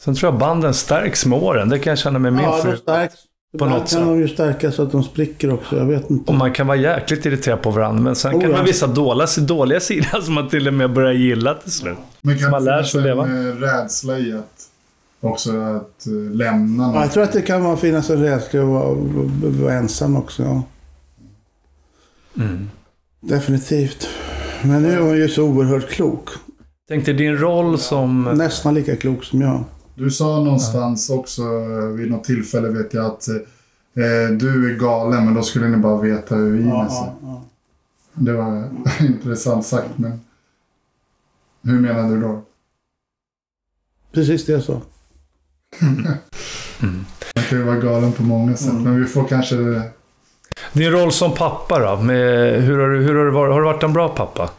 sen tror jag banden stärks med åren. Det kan jag känna med min Ja, fru. stärks. På något kan sätt. de ju stärkas så att de spricker också. Jag vet inte. Och man kan vara jäkligt irriterad på varandra. Men sen Oh, kan ja. vara vissa dåliga, dåliga sidor som man till och med börjar gilla till slut. Men kan Man lär finnas sig en leva. eh, rädsla i att också att eh, lämna någon? Ja, jag tror att det kan vara finnas en rädsla att vara, vara ensam också. Ja. Mm. Definitivt. Men nu är hon ju så oerhört klok. Tänk dig din roll som... Nästan lika klok som jag. Du sa någonstans också eh, vid något tillfälle vet jag att eh, du är galen men då skulle ni bara veta hur Ines är. ja. Det var intressant sagt men hur menar du då? Precis det jag sa. Man kan ju vara galen på många sätt men vi får kanske... Din roll som pappa då? Med, hur, har du, hur har du varit? Har du varit en bra pappa?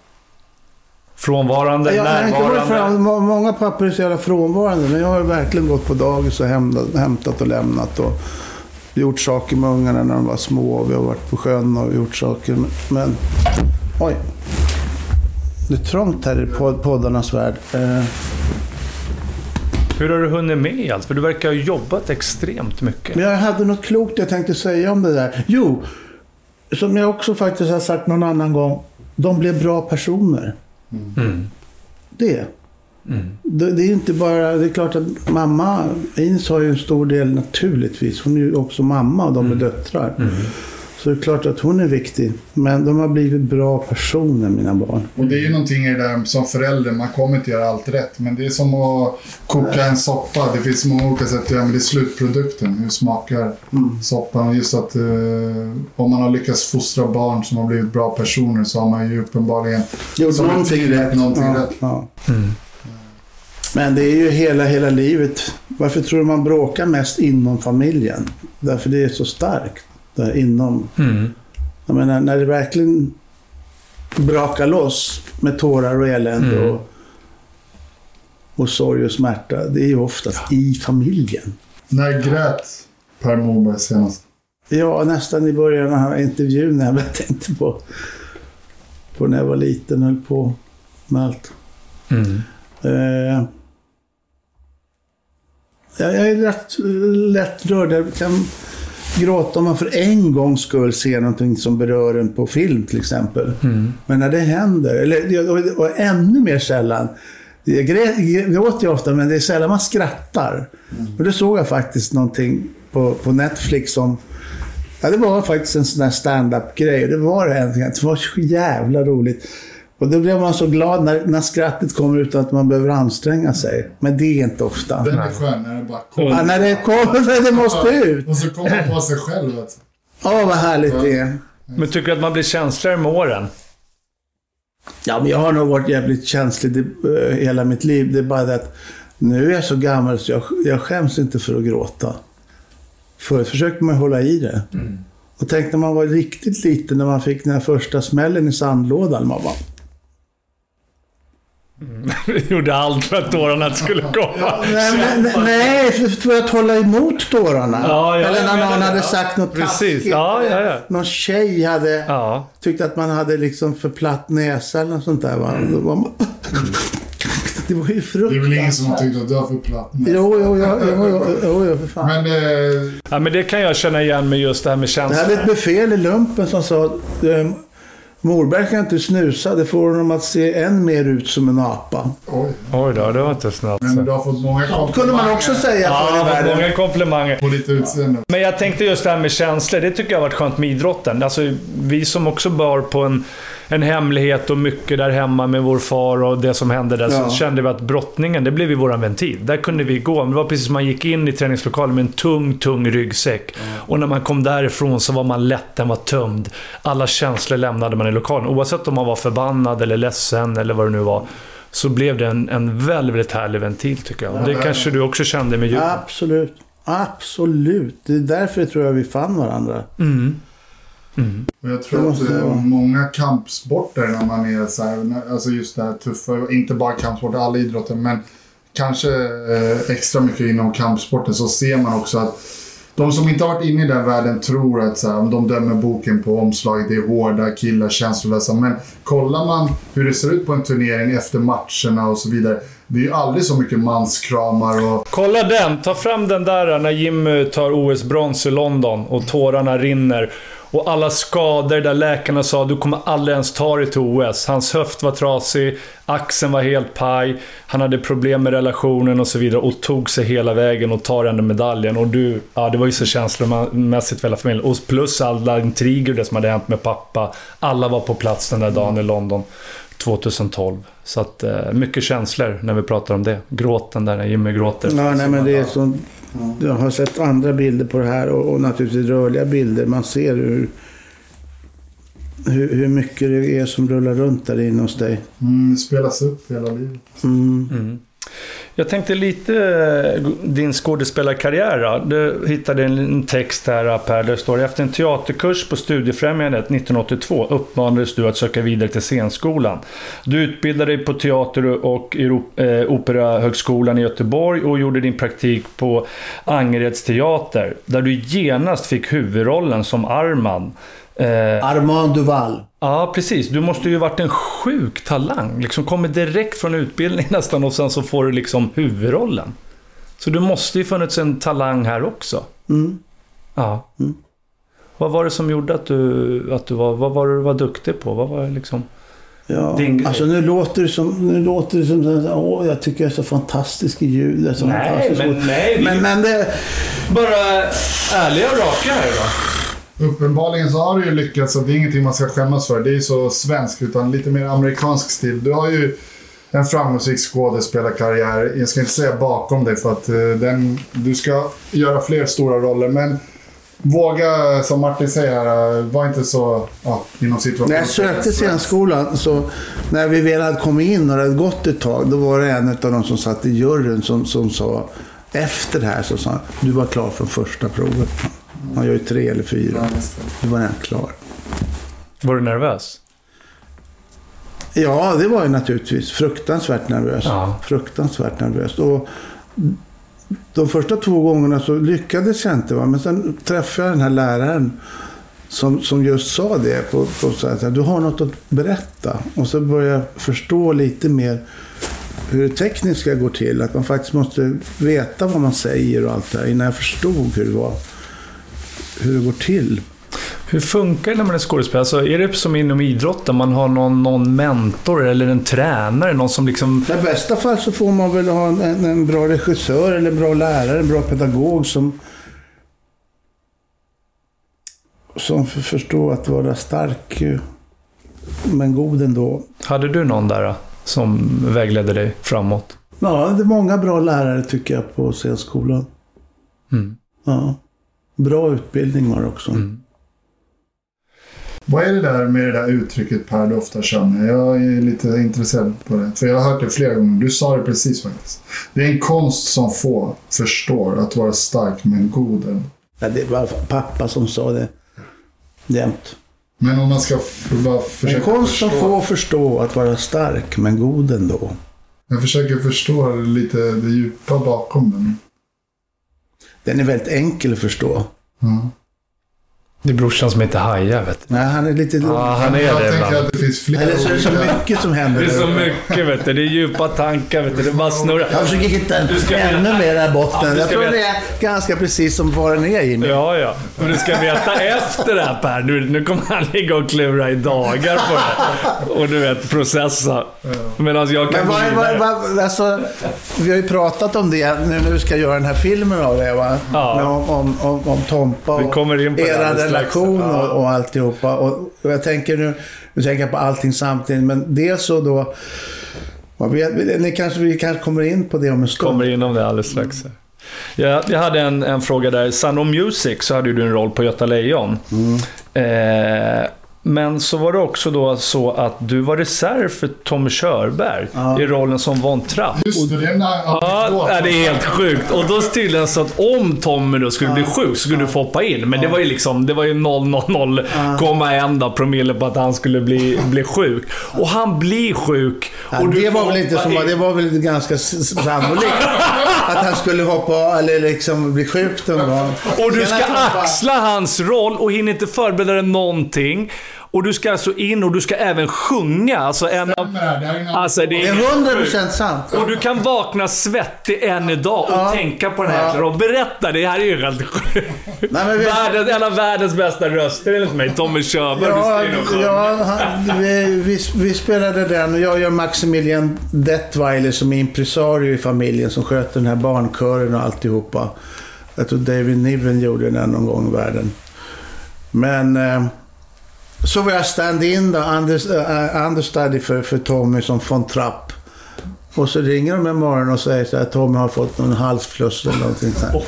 Frånvarande? Jag har inte varit närvarande? fram, må- många pappor är så jävla frånvarande. Men jag har verkligen gått på dagis och hämtat, hämtat och lämnat. Och gjort saker med ungarna när de var små. Vi har varit på sjön och gjort saker. Men, oj. Det är trångt här i pod- poddarnas värld. Eh, Hur har du hunnit med allt? För du verkar ha jobbat extremt mycket. Men jag hade något klokt jag tänkte säga om det där. Jo, som jag också faktiskt har sagt någon annan gång. De blev bra personer. Mm. Det. Det, det är inte bara... Det är klart att mamma, Ines har ju en stor del naturligtvis. Hon är ju också mamma och de är döttrar. Så det är klart att hon är viktig. Men de har blivit bra personer, mina barn. Och det är ju någonting i det där som förälder, man kommer inte göra allt rätt. Men det är som att koka en soppa. Det finns många olika sätt att göra, men det är slutprodukten. Hur smakar soppan? Och just att eh, om man har lyckats fostra barn som har blivit bra personer så har man ju uppenbarligen Gjort någonting rätt. någonting ja, rätt. Ja. Men det är ju hela, hela livet. Varför tror du man bråkar mest inom familjen? Därför det är så starkt. Där inom. Mm. Jag menar, när det verkligen brakar loss med tårar och elände Mm. och, och sorg och smärta. Det är ju oftast i familjen. När grät Per Morberg senast? Ja, nästan i början av intervjun när jag tänkte på, på när jag var liten och höll på med allt. Mm. Eh, jag jag är rätt lätt rörd. Jag kan gråta om man för en gångs skull ser någonting som berör en på film till exempel. Men när det händer, eller och, ännu mer sällan, jag gråter ju ofta men det är sällan man skrattar. Och det såg jag faktiskt någonting på, på Netflix som Ja, det var faktiskt en sån där stand-up-grej. Det var egentligen. Det var så jävla roligt. Och då blev man så glad när, när skrattet kommer utan att man behöver anstränga sig. Men det är inte ofta. Den är skön när det bara kommer. Ja, när det kommer, det måste ut. Och så kommer man på sig själv. Du. Åh, vad härligt det är. Men tycker du att man blir känsligare med åren? Ja, men jag har nog varit jävligt känslig det, eh, hela mitt liv. Det är bara det att nu är jag så gammal så jag, jag skäms inte för att gråta. Förut försökte man hålla i det. Och tänk när man var riktigt liten, när man fick den här första smällen i sandlådan. Man bara, Vi gjorde allt för att tårarna inte skulle komma. Nej, nej, nej, för, att hålla emot tårarna. Ja, ja, Eller jag när någon hade Ja. sagt något Precis. taskigt. Ja, ja, ja. Någon tjej hade Ja. tyckt att man hade liksom för platt näsa eller något sånt där. Va? Då var man... Det var ju Det är fruktansvärt. väl ingen som har tyckt att du har för platt näsa. Jo, jo, jo, jo, jo, jo, jo, för fan. Men eh, ja, men det kan jag känna igen med just det här med Jag känslor. hade ett befäl i lumpen som sa eh, Morberg kan inte snusa, det får honom att se än mer ut som en apa. oj. Oj då, det var inte snällt. Men du har fått många Det kunde man också säga förr i Ja, världen. många komplimanger. På ditt utseende. Men jag tänkte just det här med känslor. Det tycker jag har varit skönt med idrotten. Alltså, vi som också bar på en, en hemlighet och mycket där hemma med vår far och det som hände där. Ja. Så kände vi att brottningen, det blev ju våran ventil. Där kunde vi gå. Det var precis som man gick in i träningslokalen med en tung, tung ryggsäck. Och när man kom därifrån så var man lätt, den var tömd. Alla känslor lämnade man i lokalen. Oavsett om man var förbannad eller ledsen eller vad det nu var. Så blev det en, en väldigt, väldigt härlig ventil tycker jag. Och det kanske du också kände med Djurgården. Absolut. Absolut. Det är därför tror jag vi fann varandra. Mm. Och jag tror Det att eh, vara. många kampsporter när man är så här, alltså just det här tuffa, inte bara kampsporter, alla idrotter, men kanske eh, extra mycket inom kampsporten så ser man också att de som inte har varit inne i den världen tror att så här, de dömer boken på omslaget, det är hårda killar, känslolösa. Men kollar man hur det ser ut på en turnering efter matcherna och så vidare. Det är ju aldrig så mycket manskramar och Kolla den! Ta fram den där när Jimmy tar OS-brons i London och tårarna rinner. Och alla skador där läkarna sa du kommer aldrig ens ta dig till OS. Hans höft var trasig, axeln var helt paj, han hade problem med relationen och så vidare. Och tog sig hela vägen och tar ändå medaljen. Och du, ja det var ju så känslomässigt för hela familjen. Och plus alla intriger och det som hade hänt med pappa. Alla var på plats den där dagen i London. 2012. Så att eh, mycket känslor när vi pratar om det. Gråten där när Jimmy gråter. Ja, nej, men det är så, jag har sett andra bilder på det här och, och naturligtvis rörliga bilder. Man ser hur, hur, hur mycket det är som rullar runt där inne hos dig. mm, det spelas upp hela livet. Mm. Jag tänkte lite eh, din skådespelarkarriär. då. Du hittade en text här Per, där det står Efter en teaterkurs på Studiefrämjandet 1982 uppmanades du att söka vidare till scenskolan. Du utbildade dig på Teater och eh, Operahögskolan i Göteborg och gjorde din praktik på Angereds teater. Där du genast fick huvudrollen som Arman. Eh, Armand Duval. Ja, precis. Du måste ju varit en sjuk talang. Liksom kommer direkt från utbildning nästan och sen så får du liksom huvudrollen. Så du måste ju funnits en talang här också. Mm. Ja. Vad var det som gjorde att du, att du var... Vad var det du var duktig på? Vad var det liksom... Ja, Din alltså nu låter det som... Nu låter det som... Åh, jag tycker jag är så fantastisk i ljud. jag är så Nej, men- nej, men, men det... Bara ärliga och raka här då. Uppenbarligen så har du ju lyckats så det är ingenting man ska skämmas för. Det är ju så svenskt, utan lite mer amerikansk stil. Du har ju en framgångsrik skådespelarkarriär. Jag ska inte säga bakom dig för att eh, den, du ska göra fler stora roller. Men våga, som Martin säger här, eh, var inte så ja, inom situationen. När jag sökte scenskolan, så när vi väl hade kommit in och det hade gått ett tag, då var det en av de som satt i juryn som, som sa, efter det här så sa han, du var klar från första provet. Han gör ju tre eller fyra. Ja. Du var redan klar. Var du nervös? Ja, det var ju naturligtvis fruktansvärt nervöst. Ja. Fruktansvärt nervöst. Och de första två gångerna så lyckades jag inte. Va? Men sen träffade jag den här läraren som, som just sa det. På, på så här, du har något att berätta. Och så började jag förstå lite mer hur det tekniska går till. Att man faktiskt måste veta vad man säger och allt det här. Innan jag förstod hur det var. Hur det går till. Hur funkar det när man är skådespelare? Alltså, är det som inom idrotten? Man har någon, någon mentor eller en tränare? Någon som liksom... I bästa fall så får man väl ha en, en, bra regissör eller en bra lärare, en bra pedagog som som förstår att vara stark men god ändå. Hade du någon där som vägledde dig framåt? Ja, det är många bra lärare tycker jag på scenskolan. Mm. Ja. Bra utbildning var det också. Mm. Vad är det där med det där uttrycket Per du ofta med? Jag är lite intresserad på det. För jag har hört det flera gånger. Du sa det precis faktiskt. Det är en konst som få förstår. Att vara stark men god. Ja, det var pappa som sa det jämt. Men om man ska bara En försöka konst som förstå. får förstå att vara stark men god ändå. Jag försöker förstå lite det djupa bakom den. Den är väldigt enkel att förstå. Mm. Det är brorsan som inte hajar, vet du. Nej, han är lite... Ja, han är jag det tänker ibland. att det finns flera Eller så är det så olika- mycket som händer. Det är så mycket, vet du. Det är djupa tankar, vet du. Det bara snurrar. Jag försöker hitta Du ska ännu mer där Ja, botten. du jag ska tror veta- det är ganska precis som vad den är Jimmy. Ja, ja. Men du ska veta efter det här Per, nu, nu kommer han ligga och klura i dagar på det. Och du vet, processa. Medan jag kan Men gå vad, vad, vidare. vad, alltså, vi har ju pratat om det nu när vi ska göra den här filmen av det. Va? Ja. Med Om, om, om, om Tompa Vi och kommer in på det alldeles strax. Relation och, och alltihopa. Och, och jag tänker nu, nu tänker jag på allting samtidigt. Men dels så då, vet, ni kanske, vi kanske kommer in på det om en stund. kommer in om det alldeles strax. Jag, jag hade en, en fråga där. Sun of Music så hade du en roll på Göta Lejon. Eh, men så var det också då så att du var reserv för Tommy Körberg Ja. i rollen som Von Trapp. Just det, det är en Ja, anekdot. det är helt sjukt. Och då tydligen så att om Tommy då skulle bli sjuk så skulle du få hoppa in. Men det var ju liksom, det var ju 0,0,1 då promille på att han skulle bli, bli sjuk. Och han blir sjuk. Ja, och det var väl inte som, in. det var väl ganska sannolikt att han skulle hoppa eller liksom bli sjuk någon gång. Och du ska axla hans roll och hinner inte förbereda dig någonting. Och du ska alltså in och du ska även sjunga. Alltså en av... Alltså det är... är 100% sant. Och du kan vakna svettig än idag och Ja. tänka på den här Ja. och berätta. Det här är ju helt sjukt. Vi- Världens, en av världens bästa röster enligt mig. Tommy Körberg. Ja, ja han, vi, vi, vi spelade den och jag gör Maximilian Detweiler som är impresario i familjen som sköter den här barnkören och alltihopa. Jag tror David Niven gjorde den någon gång i världen. Men eh, så var jag stand-in då, under, understudy för, för Tommy som von Trapp. Och så ringer de en morgon och säger här, Tommy har fått någon halsfluss eller någonting sånt.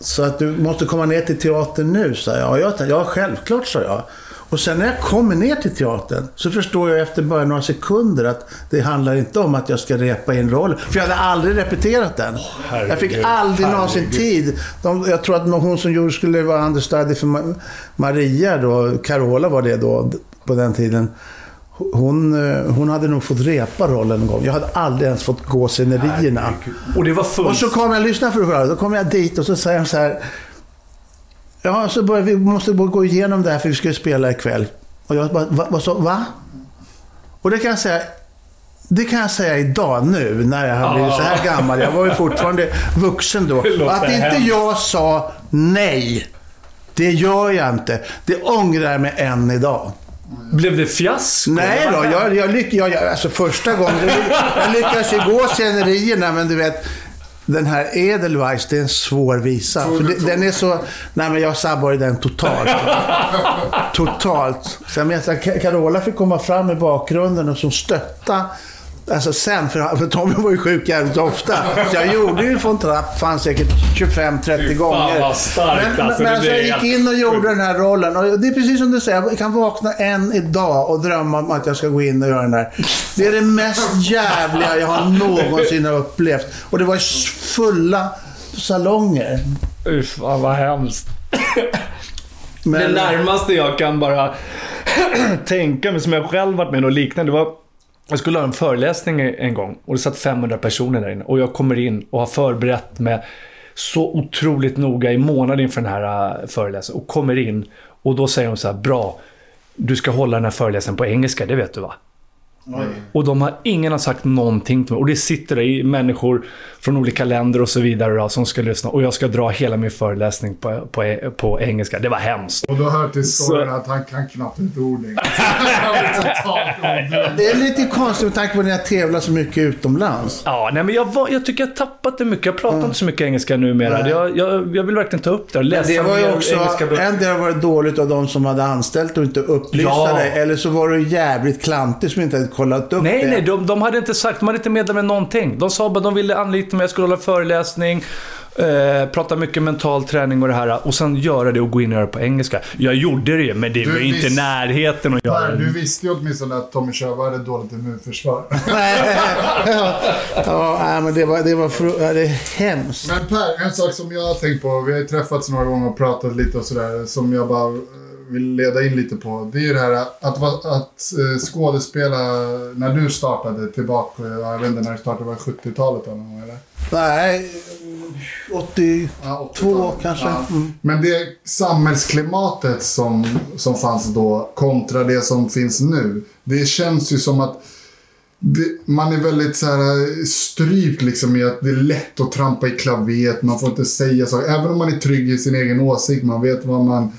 Så att du måste komma ner till teatern nu, sa jag. Ja, jag, ja självklart, sa jag. Och sen när jag kommer ner till teatern så förstår jag efter bara några sekunder att det handlar inte om att jag ska repa in roll. För jag hade aldrig repeterat den. jag fick herregud, aldrig någonsin tid. De, jag tror att hon som gjorde skulle vara understudy för Ma- Maria då, Carola var det då på den tiden. Hon, eh, hon hade nog fått repa rollen en gång. Jag hade aldrig ens fått gå scenerierna. Och det var Och fullt. så kommer jag, lyssna för att höra, då kommer jag dit och så säger de så här. Ja, så börjar vi måste gå igenom det här för vi ska ju spela ikväll. Och jag bara, va? Vad så, va? Och det kan jag säga, det kan jag säga idag nu när jag har blivit så här gammal. Jag var ju fortfarande vuxen då. Att inte jag sa nej. Det gör jag inte. Det ångrar jag mig än idag. Blev det fiasko? Nej då, jag, jag, lyck, jag, jag, alltså första gången, jag lyckades ju gå scenerierna, men du vet, den här Edelweiss, det är en svår visa. För det, den är så... Nej, men jag sabbade den totalt. totalt. Sen vet jag Carola fick komma fram i bakgrunden och som stötta. Alltså sen, för, för Tommy var ju sjuk jävligt ofta. Så jag gjorde ju von Trapp, fan säkert 25-30 gånger. vad starkt, men, alltså. men Det alltså, jag gick in och gjorde den här rollen. Och det är precis som du säger, jag kan vakna en idag och drömma om att jag ska gå in och göra den där. Det är det mest jävliga jag har någonsin upplevt. Och det var fulla salonger. Uff, vad vad hemskt. Det Men, närmaste jag kan bara tänka mig, som jag själv varit med om liknande, det var jag skulle ha en föreläsning en gång och det satt 500 personer där inne. Och jag kommer in och har förberett mig så otroligt noga i månader inför den här äh, föreläsningen. Och kommer in och då säger de så här, bra, du ska hålla den här föreläsningen på engelska, det vet du va? Och de har, ingen har sagt någonting till mig. Och det sitter där i människor från olika länder och så vidare då, som ska lyssna. Och jag ska dra hela min föreläsning på, på, på engelska. Det var hemskt. Och då hör till storyn att han kan knappt ett ord det är lite konstigt med tanke på att jag tävlar så mycket utomlands. Ja, nej, men jag, var, jag tycker jag har tappat det mycket. Jag pratar inte så mycket engelska numera. Jag, jag, jag vill verkligen ta upp det och läsa Det var ju också, en del var det dåligt av de som hade anställt och inte upplyste Ja. dig. Eller så var du jävligt klantig som inte hade kollat upp Nej, det. nej, de, de hade inte sagt, de hade inte meddelat mig någonting. De sa bara att de ville anlita mig, jag skulle hålla föreläsning, eh, prata mycket mental träning och det här. Och sen göra det och gå in och göra det på engelska. Jag gjorde det ju, men det Du var ju inte närheten att göra det. du visste ju åtminstone att Tommy Körberg hade dåligt immunförsvar. ja, ja, nej, men det var, det var fru- ja, det är hemskt. Men Per, en sak som jag har tänkt på. Vi har ju träffats några gånger och pratat lite och sådär. Som jag bara vill leda in lite på. Det är ju det här att, att eh, skådespela när du startade tillbaka. Jag vet inte när du startade, var det 70-talet eller något, eller? Nej, 82 Ja, 80-talet. kanske. Ja. Mm. Men det samhällsklimatet som, som fanns då kontra det som finns nu. Det känns ju som att man är väldigt så här strypt liksom i att det är lätt att trampa i klaveret. Man får inte säga saker. Även om man är trygg i sin egen åsikt. Man vet vad man,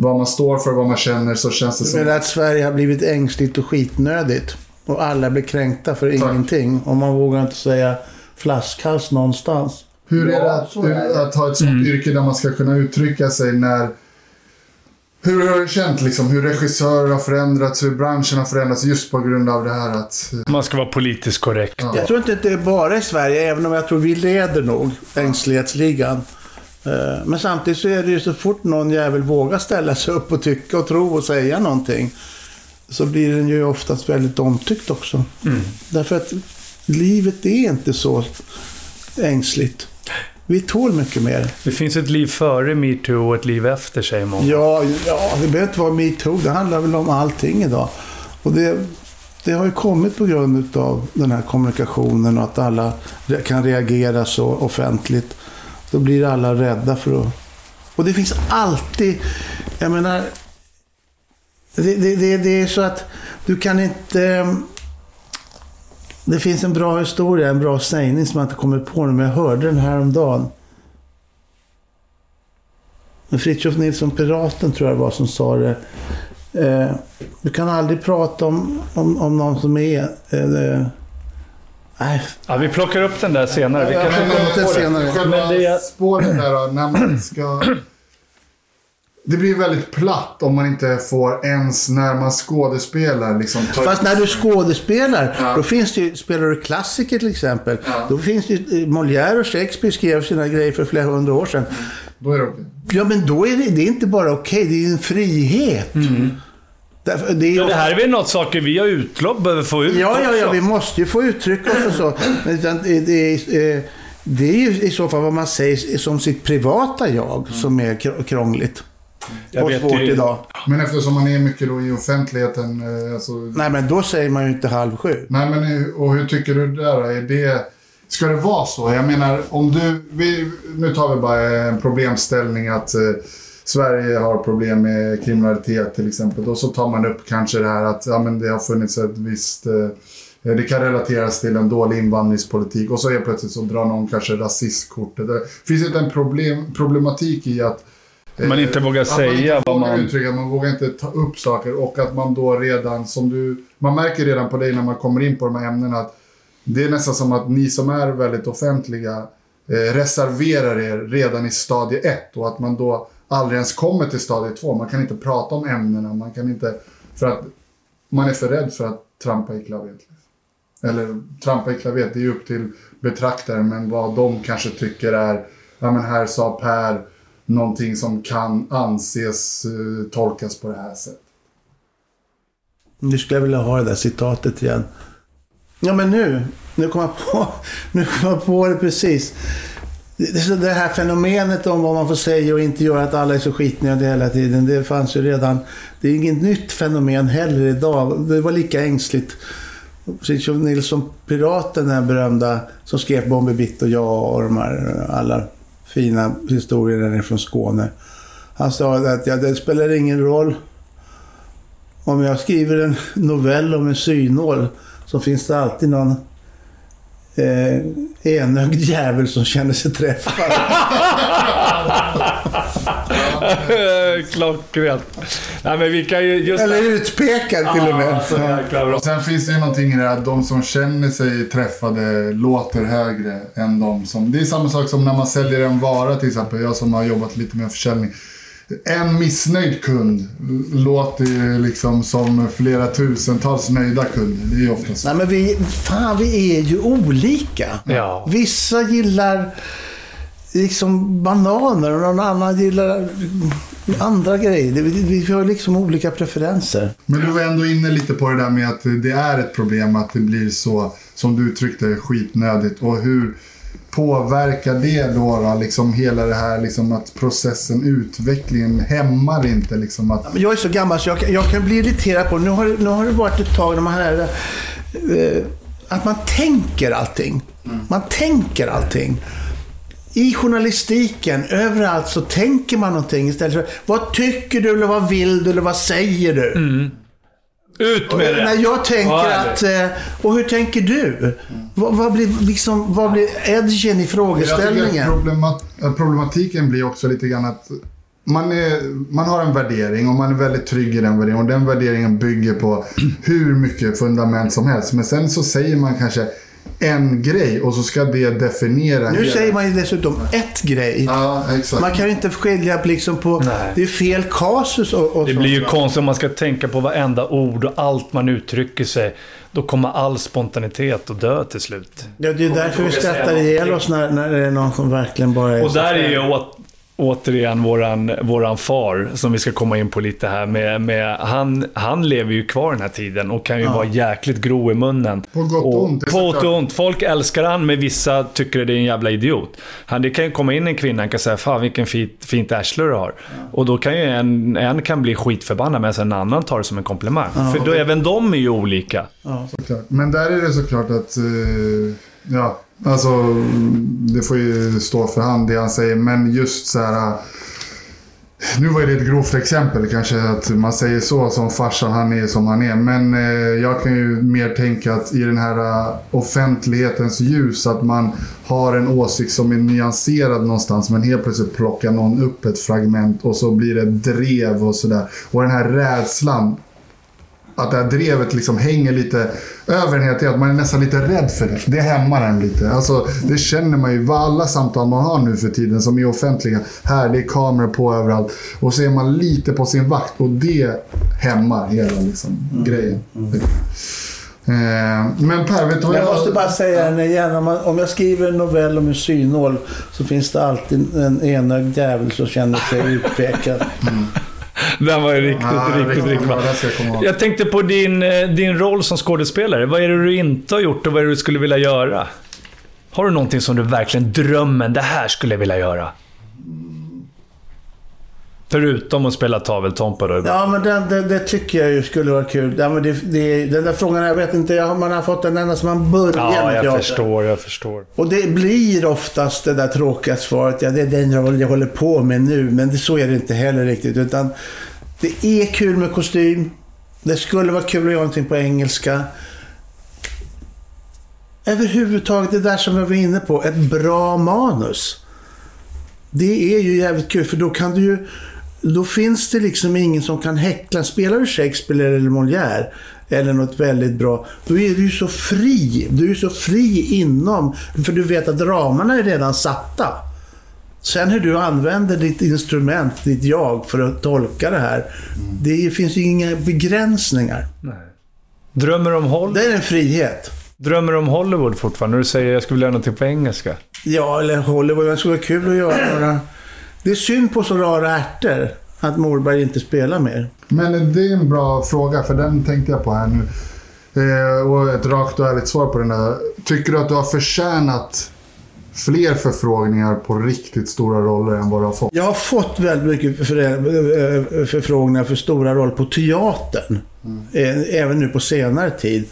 vad man står för, vad man känner. Så känns det Det som... är att Sverige har blivit ängsligt och skitnödigt. Och alla blir kränkta för ingenting. Och man vågar inte säga flaskhals någonstans. Hur är det att, det. att ha ett sånt yrke där man ska kunna uttrycka sig när... Hur har du känt liksom? Hur regissörer har förändrats, hur branschen har förändrats just på grund av det här att... Man ska vara politiskt korrekt. Ja. Jag tror inte att det är bara i Sverige, även om jag tror vi leder nog ängslighetsligan. Eh, Men samtidigt så är det ju så fort någon jävel vågar ställa sig upp och tycka och tro och säga någonting. Så blir den ju oftast väldigt omtyckt också. Därför att livet är inte så ängsligt. Vi tål mycket mer. Det finns ett liv före metoo och ett liv efter, säger många. Ja, ja, det behöver inte vara metoo. Det handlar väl om allting idag. Och det, det har ju kommit på grund av den här kommunikationen och att alla kan reagera så offentligt. Då blir alla rädda för att... Och det finns alltid... Jag menar... Det, det, det, det är så att du kan inte... Det finns en bra historia, en bra sägning som jag inte kommer på nu, men jag hörde den här om dagen. Men Fritiof Nilsson Piraten tror jag det var som sa det. Eh, du kan aldrig prata om, om, om någon som är... Eh, Ja, vi plockar upp den där senare. Vi Ja, kan ja, det. senare. Själva Men det spåret där då, när man ska... Det blir väldigt platt om man inte får ens när man skådespelar liksom. Fast när du skådespelar, Ja. då finns det ju, spelar du klassiker till exempel, då finns det ju, Molière och Shakespeare skrev sina grejer för flera hundra år sedan. Då är det okej. Ja, men då är det, det är inte bara okej, det är ju en frihet. Därför, det är ju Ja, det här är väl något saker vi har utlopp behöver få ut Ja, ja, ja, vi måste ju få uttrycka oss och så. Men utan det, det, är, eh, det är ju i så fall vad man säger som sitt privata jag som är kr- krångligt. Jag och vet svårt ju- idag. Men eftersom man är mycket då i offentligheten. eh, Alltså, Nej, men då säger man ju inte halv sju. Nej, men hur- och hur tycker du där? Är det... Ska det vara så? Jag menar, om du... Vi, nu tar vi bara en problemställning att eh, Sverige har problem med kriminalitet till exempel. Och så tar man upp kanske det här att ja, men det har funnits ett visst... Eh, det kan relateras till en dålig invandringspolitik och så är plötsligt så drar någon kanske rasistkortet. Det finns inte en problem, problematik i att Man eh, inte vågar att säga man vad man- uttrycka, man vågar inte ta upp saker och att man då redan som du... Man märker redan på dig när man kommer in på de här ämnena att det är nästan som att ni som är väldigt offentliga eh, reserverar er redan i stadie ett och att man då aldrig ens kommer till stadie två. Man kan inte prata om ämnena, man kan inte... För att man är för rädd för att trampa i klavet. Eller trampa i klavet, det är ju upp till betraktaren, men vad de kanske tycker är, ja men här sa Per någonting som kan anses uh, tolkas på det här sättet. Nu skulle jag vilja ha det där citatet igen. Ja, men nu. Nu kom jag på, nu kom jag på det precis. Det, här fenomenet om vad man får säga och inte göra, att alla är så skitnödiga hela tiden. Det fanns ju redan. Det är inget nytt fenomen heller idag. Det var lika ängsligt. Fritiof Nilsson, piraten, den här berömda, som skrev Bombi Bitt och jag och de här alla fina historierna från Skåne. Han sa att ja, det spelar ingen roll om jag skriver en novell om en synål så finns det alltid någon eh, enögd jävel som känner sig träffad. Klockrent. Nej, men vi kan ju just... Eller utpekad till och med. Bra. Och sen finns det ju någonting i det här att de som känner sig träffade låter högre än de som... Det är samma sak som när man säljer en vara till exempel. Jag som har jobbat lite med försäljning. En missnöjd kund låter ju liksom som flera tusentals nöjda kunder. Det är ju ofta så. Nej men vi, fan vi är ju olika. Ja. Vissa gillar liksom bananer och någon annan gillar andra grejer. Vi, vi, har liksom olika preferenser. Men du var ändå inne lite på det där med att det är ett problem att det blir så, som du uttryckte skitnödigt. Och hur påverkar det då, då liksom hela det här liksom att processen, utvecklingen hämmar inte liksom att... Jag är så gammal så jag, kan- jag kan bli irriterad på nu har, nu har det varit ett tag när man här, eh, att man tänker allting. Man tänker allting. I journalistiken, överallt så tänker man någonting istället för vad tycker du eller vad vill du eller vad säger du? Ut med det! När jag tänker Ja, att, eh, och hur tänker du? Vad, vad, blir, liksom, vad blir edgen i frågeställningen? problemat, att problematiken blir också lite grann att man, är, man har en värdering och man är väldigt trygg i den värderingen. Och den värderingen bygger på hur mycket fundament som helst. Men sen så säger man kanske en grej och så ska det definiera Nu hela- säger man ju dessutom ett grej. Ja, exakt. Man kan ju inte skilja liksom på... Nej. Det är fel kasus och, och Det blir ju konstigt om man ska tänka på varenda ord och allt man uttrycker sig. Då kommer all spontanitet att dö till slut. Ja, det är därför vi skrattar ihjäl oss när, när det är någon som verkligen bara är... Och där är ju återigen våran, våran far, som vi ska komma in på lite här. Med, med, han, han lever ju kvar den här tiden och kan ju vara jäkligt grov i munnen. På gott och ont, På gott och ont. Folk älskar han, men vissa tycker det är en jävla idiot. Han, det kan ju komma in en kvinna och kan säga Fan vilken fint, fint arsle du har. Och då kan ju en, en kan bli skitförbannad medan en annan tar det som en komplimang. För då, även de är ju olika. Såklart. Men där är det såklart att... eh, ja, alltså... Det får ju stå för han det han säger. Men just så här... Nu var det ett grovt exempel kanske att man säger så som farsan, han är som han är. Men eh, jag kan ju mer tänka att i den här uh, offentlighetens ljus att man har en åsikt som är nyanserad någonstans men helt plötsligt plockar någon upp ett fragment och så blir det drev och sådär. Och den här rädslan att det här drevet liksom hänger lite över en hela tiden. Att man är nästan lite rädd för det. Det hämmar en lite. Alltså, det känner man ju. Vad alla samtal man har nu för tiden som är offentliga. Här, det är kameror på överallt. Och så är man lite på sin vakt och det hämmar hela liksom, grejen. Eh, men Per, vet du vad Jag måste bara säga den igen. Om, man, om jag skriver en novell om en synål så finns det alltid en enögd jävel som känner sig utpekad. Den var ju riktigt, Ja, riktigt, riktigt bra. jag. Jag tänkte på din, eh, din roll som skådespelare. Vad är det du inte har gjort och vad är det du skulle vilja göra? Har du någonting som du verkligen drömmer, det här skulle jag vilja göra? Förutom att spela taveltompa då. Ja, men det, det, det tycker jag ju skulle vara kul. Ja, men det, det, den där frågan, jag vet inte, jag, man har fått den ända sedan man började Ja, med jag teater. förstår, jag förstår. Och det blir oftast det där tråkiga svaret, ja det är den jag håller på med nu, men det, så är det inte heller riktigt. Utan det är kul med kostym. Det skulle vara kul att göra någonting på engelska. Överhuvudtaget det där som vi var inne på, ett bra manus. Det är ju jävligt kul för då kan du ju... Då finns det liksom ingen som kan häckla. Spelar du Shakespeare eller Molière eller något väldigt bra, då är du så fri. Du är så fri inom, för du vet att ramarna är redan satta. Sen hur du använder ditt instrument, ditt jag, för att tolka det här. Det finns ju inga begränsningar. Drömmer du om Hollywood? Det är en frihet. Drömmer om Hollywood fortfarande? När du säger jag skulle vilja göra någonting på engelska. Ja, eller Hollywood. Det skulle vara kul att göra några... Det är synd på så rara ärtor att Morberg inte spelar mer. Men det är en bra fråga, för den tänkte jag på här nu. Eh, och ett rakt och ärligt svar på den där. Tycker du att du har förtjänat fler förfrågningar på riktigt stora roller än vad du har fått? Jag har fått väldigt mycket för, eh, förfrågningar för stora roller på teatern. Eh, Även nu på senare tid.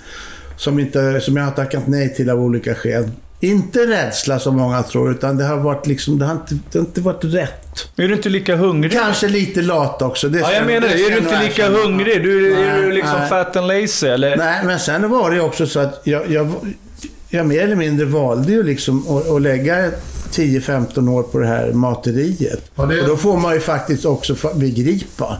Som, inte, som jag har tackat nej till av olika skäl. Inte rädsla som många tror, utan det har varit liksom, det har inte, det har inte varit rätt. Är du inte lika hungrig? Kanske lite lat också. Det Ja, jag menar det. Är du inte lika erkänna. hungrig? Du, är du Nej, liksom nej. fat and lazy, eller? Nej, men sen var det också så att jag, jag, jag mer eller mindre valde ju liksom att, att lägga 10-15 år på det här materiet. Ja, det- Och då får man ju faktiskt också begripa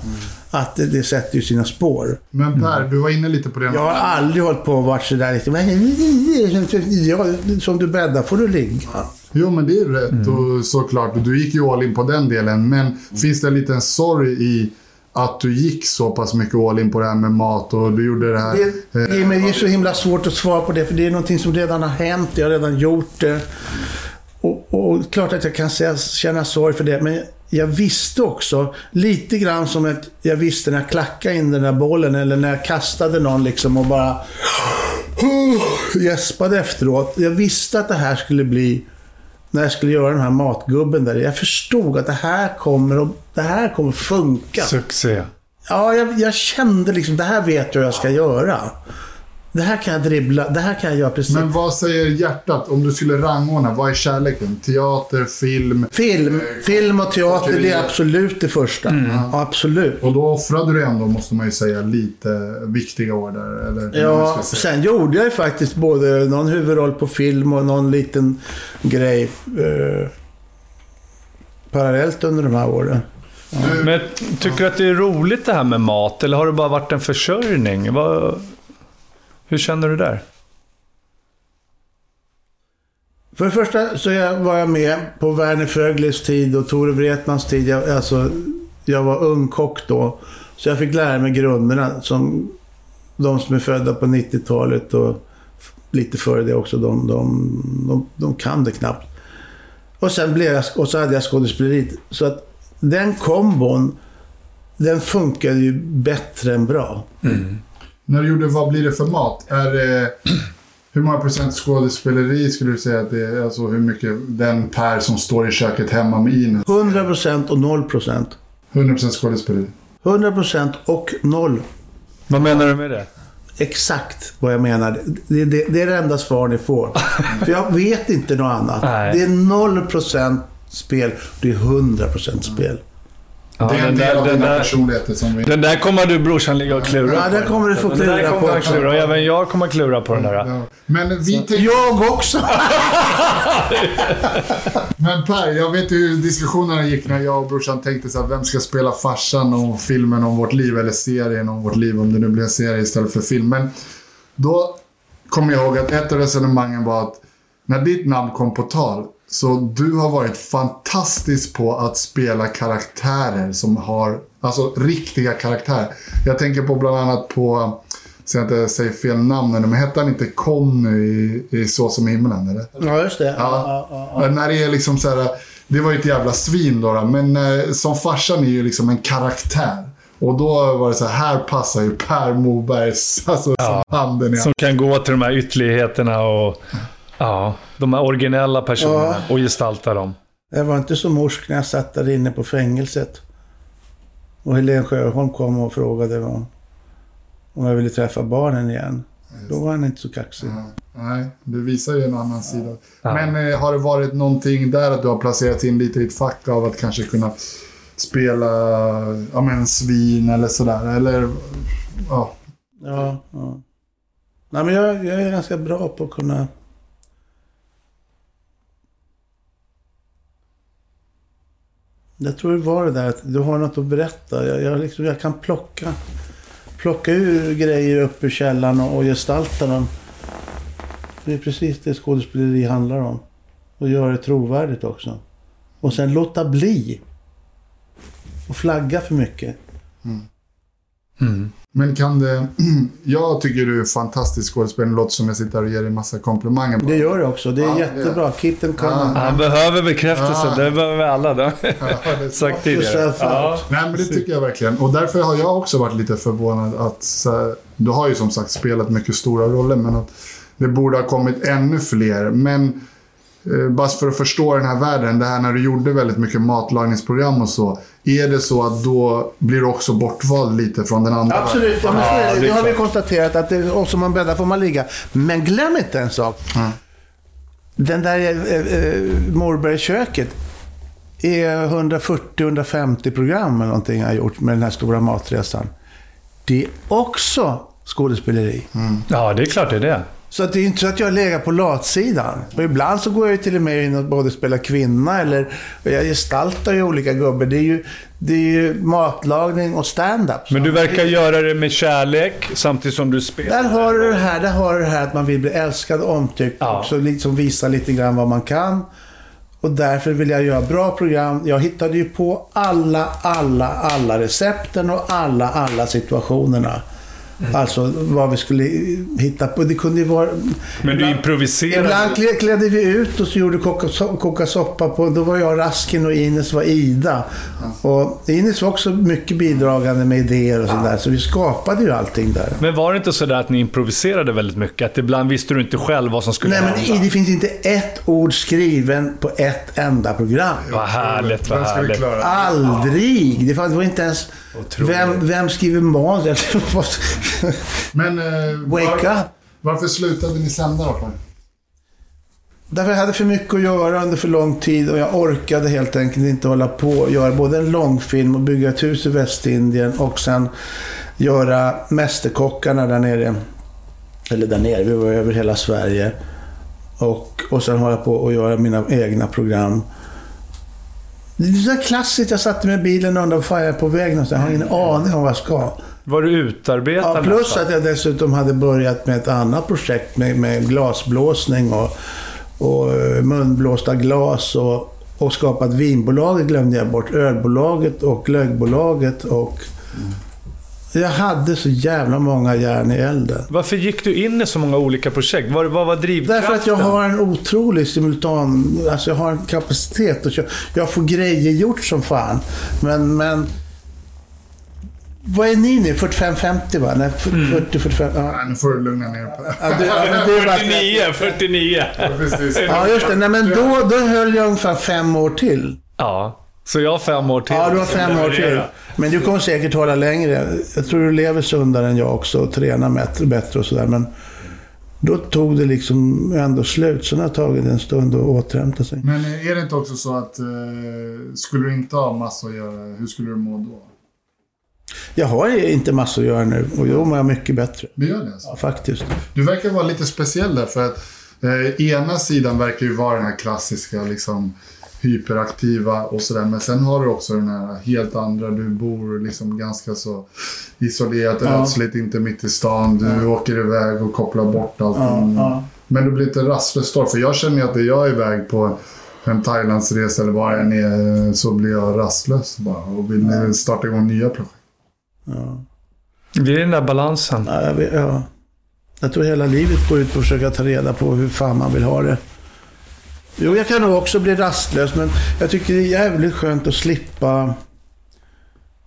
att det, sätter ju sina spår. Men Per, du var inne lite på det. Jag har aldrig hållit på och varit sådär liksom, ja, som du bäddar får du ligga. Jo, men det är rätt och såklart. Du gick ju all in på den delen. Men finns det en liten sorg i att du gick så pass mycket all in på det här med mat och du gjorde det här... Det, det, är- men det är så himla svårt att svara på det, för det är någonting som redan har hänt. Jag har redan gjort det. Och, och klart att jag kan säga, känna sorg för det, men jag visste också, lite grann som att jag visste när jag klackade in den där bollen, eller när jag kastade någon liksom och bara gäspade efteråt. Jag visste att det här skulle bli, när jag skulle göra den här matgubben där. Jag förstod att det här kommer, att- det här kommer funka. Succé. Ja, jag, jag kände liksom, det här vet jag jag ska göra. Det här kan jag dribbla, det här kan jag göra precis. Men vad säger hjärtat om du skulle rangordna? Vad är kärleken? Teater, film? Film, film och teater, det är absolut det första. Ja, absolut. Och då offrade du ändå, måste man ju säga, lite viktiga år där. Eller Ja, sen gjorde jag ju faktiskt både någon huvudroll på film och någon liten grej eh, parallellt under de här åren. Men tycker du att det är roligt det här med mat, eller har det bara varit en försörjning? Vad, hur känner du där? För det första så var jag med på Werner Fröglis tid och Tore Wretmans tid. Jag, alltså, jag var ung kock då. Så jag fick lära mig grunderna som de som är födda på 90-talet och lite före det också, de, de, de, de kan det knappt. Och sen blev jag, och så hade jag skådespeleriet. Så att den kombon, den funkade ju bättre än bra. När du gjorde Vad blir det för mat? Är det, hur många procent skådespeleri skulle du säga att det är? Alltså hur mycket den Per som står i köket hemma med Ines? 100% och 0%. 100% skådespeleri. 100% och 0. Vad menar du med det? Exakt vad jag menar. Det, det, det är det enda svar ni får. För jag vet inte något annat. Nej. Det är 0% spel. Det är 100% spel. Ja, det är en den, del där, av den, dina där, personligheter som vi... den där kommer du brorsan ligga och klura Ja, på. den kommer du få Den där klura kommer på. han klura, och även jag kommer klura på den där. Ja. Men vi tänkte... Jag också! Men Per, jag vet ju hur diskussionerna gick när jag och brorsan tänkte så här, vem ska spela farsan om filmen om vårt liv, eller serien om vårt liv, om det nu blir en serie istället för film. Men då kommer jag ihåg att ett av resonemangen var att när ditt namn kom på tal, så du har varit fantastisk på att spela karaktärer som har, alltså riktiga karaktärer. Jag tänker på bland annat på, så jag inte säger fel namn nu, men hette han inte Conny i, i Så som himlen? Eller? Ja, just det. Ja. Ja, ja, ja. När det är liksom så här, det var ju ett jävla svin då, då men eh, som farsan är ju liksom en karaktär. Och då var det så här, här passar ju Per Mobergs, alltså som handen i Som kan gå till de här ytterligheterna och... Ja, de här originella personerna och gestalta dem. Jag var inte så morsk när jag satt där inne på fängelset. Och Helene Sjöholm kom och frågade om, om jag ville träffa barnen igen. Då var han inte så kaxig. Nej, det visar ju en annan sida. Ja. Men eh, har det varit någonting där att du har placerat in lite i ett fack av att kanske kunna spela ja, men, svin eller sådär? Eller, ja. Ja, ja. Nej, men jag, jag är ganska bra på att kunna... Jag tror det var det där att du har något att berätta. Jag, jag, liksom, jag kan plocka, plocka ur grejer upp ur källaren och, och gestalta dem. Det är precis det skådespeleri handlar om. Och göra det trovärdigt också. Och sen låta bli. Och flagga för mycket. Men kan det... Jag tycker du är fantastisk skådespelare. Låter som jag sitter här och ger dig massa komplimanger. Det gör det också. Det är Ja, jättebra. Keep them coming. Han behöver bekräftelse, Ah. det behöver vi alla. Det har Ja, sagt tidigare. Ja. Nej, men det tycker jag verkligen. Och därför har jag också varit lite förvånad att... Så här, du har ju som sagt spelat mycket stora roller, men att det borde ha kommit ännu fler. Men eh, bara för att förstå den här världen, det här när du gjorde väldigt mycket matlagningsprogram och så. Är det så att då blir du också bortvald lite från den andra Absolut, ja, men så är det. det har vi konstaterat att det, och som man bäddar får man ligga. Men glöm inte en sak. Den där eh, eh, Morbergköket är 140-150 program eller någonting jag har gjort med den här stora matresan. Det är också skådespeleri. ja, det är klart det är det. Så att det är inte så att jag lägger på latsidan. Och ibland så går jag ju till och med in och både spelar kvinna eller jag gestaltar ju olika gubbar. Det är ju, det är ju matlagning och stand-up. Men du verkar göra det med kärlek samtidigt som du spelar. Där har du det här, där har du det här att man vill bli älskad och omtyckt. Ja. Så liksom visa lite grann vad man kan. Och därför vill jag göra bra program. Jag hittade ju på alla, alla, alla recepten och alla, alla situationerna. Alltså vad vi skulle hitta på. Det kunde ju vara... Men du improviserar. Ibland klä- klädde vi ut och så gjorde koka, koka soppa på. Då var jag Raskin och Ines var Ida. Och Ines var också mycket bidragande med idéer och sådär. Så vi skapade ju allting där. Men var det inte så där att ni improviserade väldigt mycket? Att ibland visste du inte själv vad som skulle Nej, men hända? det finns inte ett ord skriven på ett enda program. Vad härligt, vad härligt. Aldrig! Det var inte ens... Vem, vem skriver manus? Men eh, Wake var, up! varför slutade ni sända då? Därför jag hade för mycket att göra under för lång tid och jag orkade helt enkelt inte hålla på och göra både en långfilm och bygga ett hus i Västindien och sen göra Mästerkockarna där nere. Eller där nere, vi var över hela Sverige. Och, och sen hålla på och göra mina egna program. Det är så klassiskt, jag satte mig i bilen och undrade fan jag är på väg någonstans. Jag har ingen aning om vad jag ska. Var du utarbetad Ja, plus nästan? att jag dessutom hade börjat med ett annat projekt med, med glasblåsning och, och eh, munblåsta glas och, och skapat vinbolaget glömde jag bort. Ölbolaget och glöggbolaget och... Jag hade så jävla många järn i elden. Varför gick du in i så många olika projekt? Vad, vad var drivkraften? Därför att jag har en otrolig simultan... Alltså jag har en kapacitet att köra. Jag får grejer gjort som fan. Men, men... Vad är ni nu? 45-50 va? Nej, 40-45... Ja. Nej, nu får du lugna ner dig. Ja, det, ja, men det är bara- 49, 49. Precis. Ja, just det. Nej, men då, då höll jag ungefär fem år till. Ja, så jag har fem år till. Ja, du har fem år till. Men du kommer säkert hålla längre. Jag tror du lever sundare än jag också och tränar bättre, bättre och sådär. Men då tog det liksom ändå slut. Det har tagit en stund att återhämta sig. Men är det inte också så att eh, skulle du inte ha massor att göra, hur skulle du må då? Jag har inte massor att göra nu och då mår jag mycket bättre. Det gör det alltså? Ja, faktiskt. Du verkar vara lite speciell där för att eh, ena sidan verkar ju vara den här klassiska liksom hyperaktiva och sådär. Men sen har du också den här helt andra. Du bor liksom ganska så isolerat, Ja. ödsligt, inte mitt i stan. Du åker iväg och kopplar bort allting. Ja, ja. Men du blir lite rastlös då. För jag känner ju att när jag är iväg på en Thailandsresa eller var jag än är så blir jag rastlös bara. Och vill starta igång nya projekt. Ja. Det är den där balansen. Ja, jag, vet, ja. jag tror hela livet går ut på att försöka ta reda på hur fan man vill ha det. Jo, jag kan nog också bli rastlös, men jag tycker det är jävligt skönt att slippa...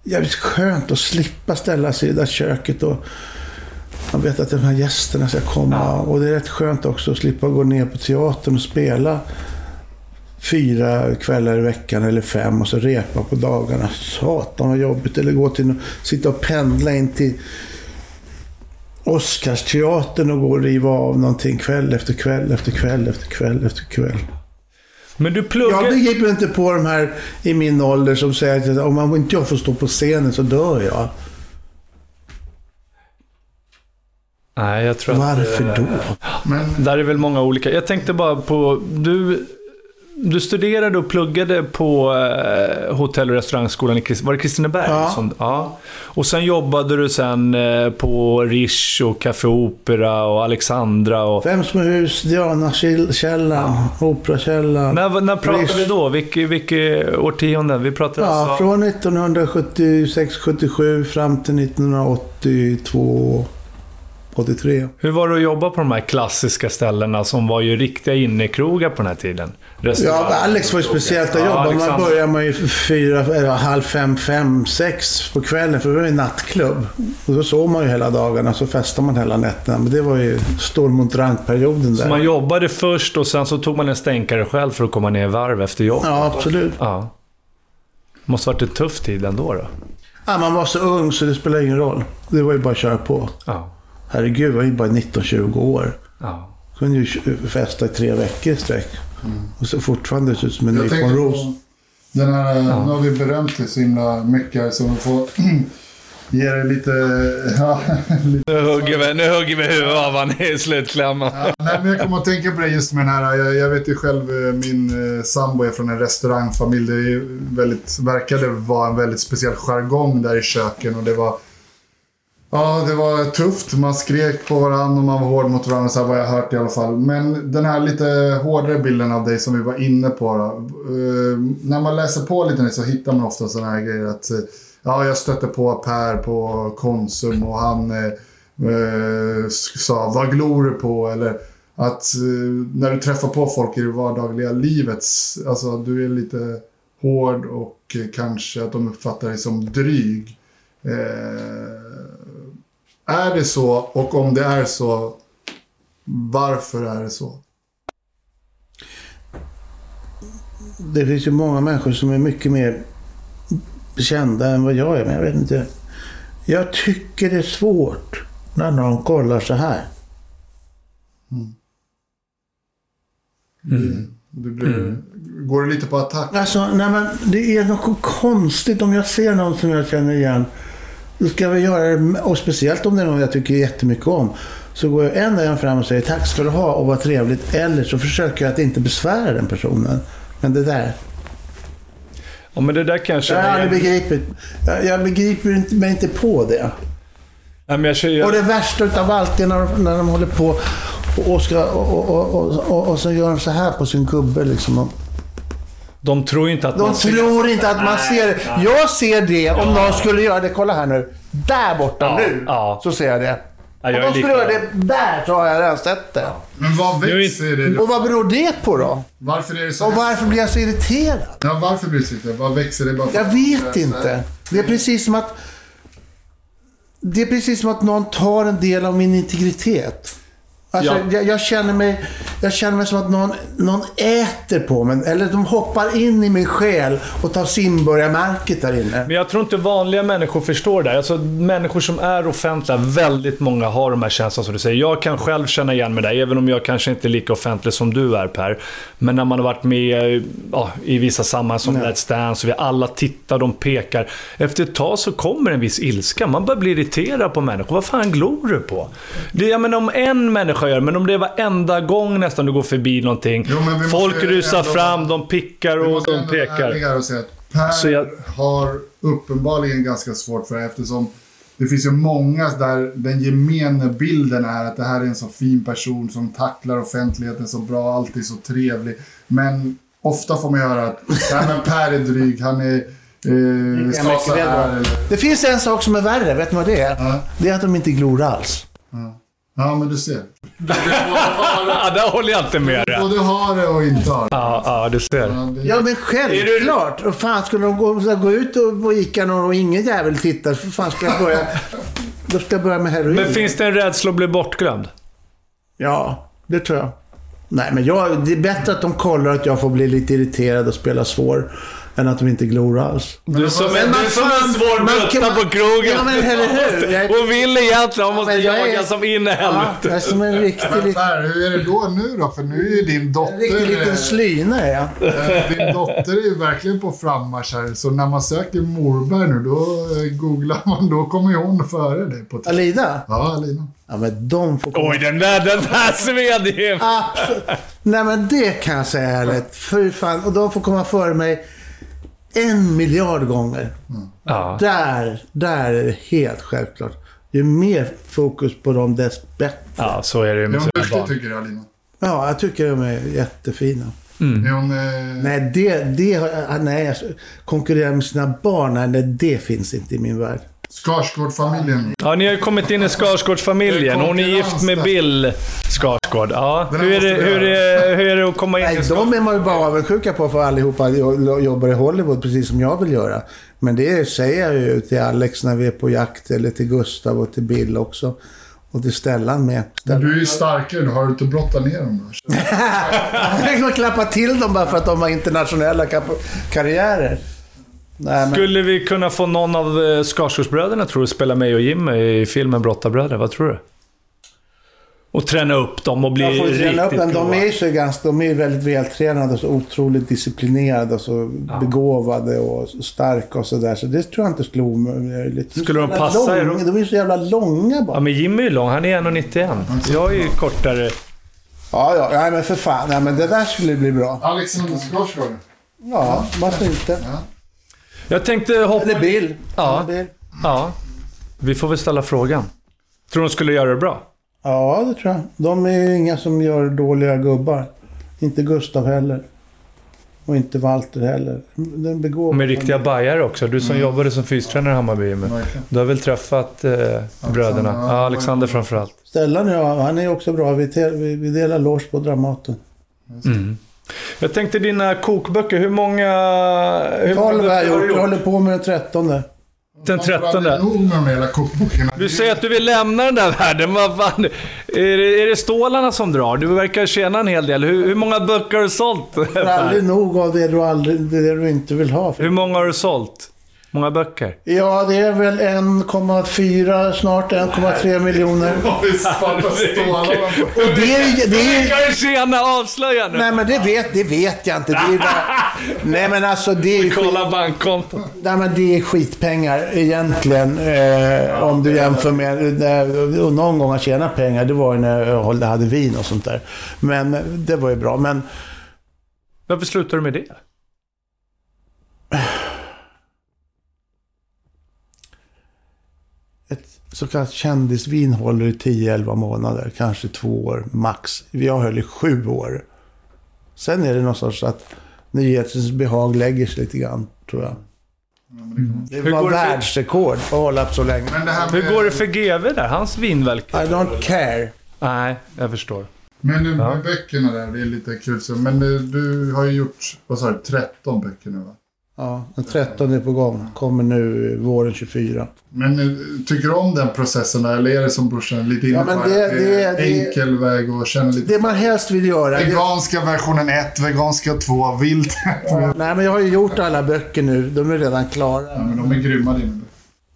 Jävligt skönt att slippa ställa sig i det där köket och... Man vet att de här gästerna ska komma. Och det är rätt skönt också att slippa gå ner på teatern och spela fyra kvällar i veckan eller fem och så repa på dagarna. Satan vad jobbigt. Eller gå till sitta och pendla in till Oscarsteatern och gå och riva av någonting kväll efter kväll efter kväll efter kväll efter kväll. Men du pluggar... Jag begriper inte på de här i min ålder som säger att om man inte jag får stå på scenen så dör jag. Nej, jag tror att... Varför då? Men Där är väl många olika. Jag tänkte bara på... Du du studerade och pluggade på eh, hotell och restaurangskolan i Krist- var det Kristineberg? Ja. Som, ja. Och sen jobbade du sen eh, på Rish och Café Opera och Alexandra. Och... Fem små hus, Dianakällaren, Operakällaren. När, när pratade Rish. vi då? Vilket, vilket årtionde? Vi pratade Ja, alltså... från 1976-77 fram till 1982 83. Hur var det att jobba på de här klassiska ställena som var ju riktiga innekrogar på den här tiden? Ja, Alex var ju speciellt att Ja, jobba. Man Alexander. började man ju fyra, eller halv fem, fem, sex på kvällen. För det var ju nattklubb. Och då sov man ju hela dagarna, så festade man hela nätterna. Men det var ju Stormont-Rank-perioden Så där. man jobbade först och sen så tog man en stänkare själv för att komma ner i varv efter jobb? Ja, absolut. Ja. Måste varit en tuff tid ändå då. Ja, man var så ung så det spelade ingen roll. Det var ju bara att köra på. Ja. Herregud, jag var ju bara 19-20 år. ja. Kunde ju festa i tre veckor i sträck. Och så fortfarande ut som en nyponros. den här, nu har vi berömt dig så himla mycket här, så vi får ge dig lite, ja, lite Nu hugger vi, nu hugger vi huvudet av han i slutklämman. Ja, nej, men jag kommer att tänka på det just med den här. Jag, jag vet ju själv, eh, min eh, sambo är från en restaurangfamilj. Det väldigt, verkade vara en väldigt speciell jargong där i köken. Och det var, ja, det var tufft. Man skrek på varandra och man var hård mot varandra. Så här vad jag har hört i alla fall. Men den här lite hårdare bilden av dig som vi var inne på. Då, eh, när man läser på lite nu så hittar man ofta sådana här grejer. Att, eh, ja, jag stötte på Per på Konsum och han eh, eh sa vad glor du på? Eller att eh, när du träffar på folk i det vardagliga livet, alltså att du är lite hård och eh, kanske att de uppfattar dig som dryg. Eh, är det så? Och om det är så, varför är det så? Det finns ju många människor som är mycket mer kända än vad jag är. Men jag vet inte. Jag tycker det är svårt när någon kollar så här. Du blir, Går du lite på attack? Alltså, nej men det är något konstigt om jag ser någon som jag känner igen. Då ska vi göra det, och speciellt om det är någon jag tycker jättemycket om. Så går jag en dag fram och säger tack ska du ha och vad trevligt. Eller så försöker jag att inte besvära den personen. Men det där, Ja, men det där kanske... jag har aldrig begripit. Jag, jag begriper inte, mig inte på det. Nej, men jag, jag, Och det värsta utav allt är när, de- när de håller på och, ska, och, och, och, och så gör de så här på sin gubbe liksom. De tror inte att De man ser... tror inte att man ser det. Jag ser det om någon skulle göra det. Kolla här nu. Där borta Ja, nu. ja. Så ser jag det. Ja, jag om är de skulle göra likadan. det där så har jag redan sett det. Men vad är växer det? Och vad beror det på då? Varför är det så? Och varför blir jag så irriterad? Ja, varför blir det så? lite? Vad växer det bara för? Jag vet inte. Det är precis som att... Det är precis som att någon tar en del av min integritet. Alltså, Ja. jag, jag, känner mig, jag känner mig som att någon, någon äter på mig. Eller de hoppar in i min själ och tar simborgarmärket där inne. Men jag tror inte vanliga människor förstår det där. Alltså, människor som är offentliga, väldigt många har de här känslorna som du säger. Jag kan själv känna igen mig där, även om jag kanske inte är lika offentlig som du är Per. Men när man har varit med ja, i vissa sammanhang som Let's Dance, och vi alla tittar, de pekar. Efter ett tag så kommer en viss ilska. Man börjar bli irriterad på människor. Vad fan glor du på? Det, jag menar, om en människa gör men om det är varenda gång nästan du går förbi någonting. Jo, Folk rusar ändå- fram, de pickar och de pekar. och säga att Per Så jag- har uppenbarligen ganska svårt för det eftersom det finns ju många där den gemene bilden är att det här är en så fin person som tacklar offentligheten så bra, alltid så trevlig. Men ofta får man höra att Nej, men Per är dryg, han är... Eh, så här, eller, Det finns en sak som är värre. Vet ni vad det är? Ja. Det är att de inte glor alls. ja, men du ser. Ja, där håller jag inte med dig. Både har det och inte har det. Ja, ja, du ser. Ja, det- Ja, men självklart. Och fan, skulle de gå, gå ut och på Ica och ingen jävel tittar, för fan ska jag börja... Då ska jag börja med heroin. Men finns det en rädsla att bli bortglömd? Ja, det tror jag. Nej, men jag, det är bättre att de kollar att jag får bli lite irriterad och spela svår, än att de inte glor alls. Du som, Men en, man du som fan- en svår man kan- brutta på krogen. Ja, men eller hur? Jag- Och vill egentligen, man måste men jag är- jaga som in i Ja, jag helvete. är som en riktig, Men lit- Per, hur är det då nu då? För nu är ju din dotter... en riktig liten slyna är jag. Eh, Din dotter är ju verkligen på frammarsch här. Så när man söker Morberg nu, då eh, googlar man. Då kommer ju hon före dig. På Alida? ja, Lina. Ja, men de får komma. Oj, den där, den där sved ju. Nej men det kan jag säga ärligt. Fy fan. Och de får komma före mig en miljard gånger. Ja. Där, där är det helt självklart. Ju mer fokus på dem, desto bättre. ja, så är det med sina barn. tycker du Alina? Ja, jag tycker de är jättefina. Är hon... Eh, Nej, det, det, nej, alltså, konkurrera med sina barn, nej, det, det finns inte i min värld. Skarsgård-familjen. Ja, ni har ju kommit in i Skarsgårdsfamiljen. Hon är gift med Bill Skarsgård. Ja. Hur är, det, hur, är, hur är det att komma in Nej, i de är man ju bara avundsjuka på för allihopa jo- jobbar i Hollywood precis som jag vill göra. Men det säger jag ju till Alex när vi är på jakt, eller till Gustav och till Bill också. Och till Stellan med. Men Stellan. du är ju starkare. Du har inte brottat ner dem då? Jag kan klappa till dem bara för att de har internationella karriärer. Nej, men... Skulle vi kunna få någon av eh, Skarsgårdsbröderna, tror du, spela med och Jimmy i filmen Brottarbröder? Vad tror du? Och träna upp dem och bli Jag får ju träna upp riktigt dem. De är ju så ganska, de är väldigt vältränade och så otroligt disciplinerade och så begåvade och starka och sådär. Så det tror jag inte skulle omöjligt. Skulle de passa dem? De är ju så jävla långa bara. Ja, men Jimmy är ju lång. Han är 1,91. Jag är ju kortare. Ja, ja, nej men för fan. Nej, men det där skulle bli bra. Alexander Skarsgård. Ja, varför inte? Jag tänkte hoppa... Eller Bill. Ja. Bill. Ja. Vi får väl ställa frågan. Tror du de skulle göra det bra? Ja, det tror jag. De är ju inga som gör dåliga gubbar. Inte Gustav heller. Och inte Walter heller. Den begåvad. De är riktiga bajare också. Du som jobbade som fystränare i Hammarby. Verkligen. Du har väl träffat eh, bröderna? ja. Ja, Alexander framförallt. Stellan jag, han är också bra. Vi, te- vi, delar loge på Dramaten. Jag tänkte dina kokböcker. Hur många... Hur många 12 har jag gjort. Jag håller på med den trettonde. Den trettonde. Du säger att du vill lämna den där världen. Vad fan? Är det, är det stålarna som drar? Du verkar tjäna en hel del. Hur, hur många böcker har du sålt? Det är aldrig nog av det du, aldrig, det du inte vill ha. Hur många har du sålt? Många böcker? Ja, det är väl 1,4, snart 1,3 miljoner. Och det är. Det är, ju- kan du tjäna? Avslöja nu! nej, men det vet, det vet jag inte. Det är bara, nej, men alltså det är Kolla bankkontot. nej, men det är skitpengar egentligen. Eh, om du jämför med... När, och någon gång jag tjänade pengar, det var ju när jag hade vin och sånt där. Men det var ju bra. Men Varför slutar du med det? ett så kallat kändisvin håller i 10-11 månader, kanske två år max. Jag höll i sju år. Sen är det någon sorts att nyhetens behag lägger sig lite grann, tror jag. Det var går det för- världsrekord att hålla på så länge. Men det här med, Hur går det för GV där? Hans vinverk? I don't care. Nej, jag förstår. Men nu, Ja. böckerna där, det är lite kul. Men eh, du har ju gjort, vad sa du, 13 böcker nu va? Ja, den 13 är på gång. Kommer nu våren 24. Men eh, tycker du om den processen? Eller är det som brorsan lite inne Ja, men det- är det- det- enkel väg och känna lite... Det man helst vill göra... Det, Veganska versionen 1, veganska 2, vilt. ja, nej, men jag har ju gjort alla böcker nu. De är redan klara. men de är grymma dina.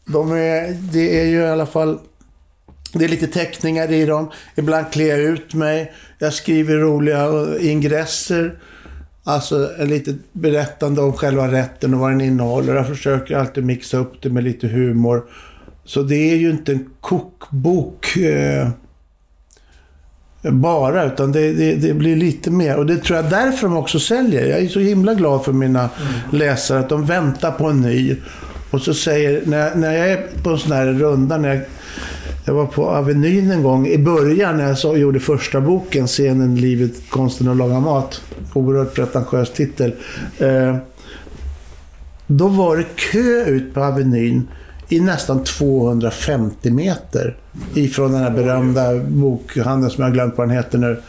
De är, det är ju i alla fall... Det är lite teckningar i dem. Ibland klär jag ut mig. Jag skriver roliga ingresser. Alltså en lite berättande om själva rätten och vad den innehåller. Jag försöker alltid mixa upp det med lite humor. Så det är ju inte en kokbok eh, bara, utan det, det, det blir lite mer. Och det tror jag därför de också säljer. Jag är så himla glad för mina läsare att de väntar på en ny. Och så säger, när, när jag är på en sån här runda, när jag, jag var på Avenyn en gång i början när jag så, gjorde första boken, Scenen, livet, konsten att laga mat. Oerhört pretentiös titel. Eh, då var det kö ut på Avenyn i nästan 250 meter ifrån den här berömda bokhandeln som jag har glömt vad den heter nu.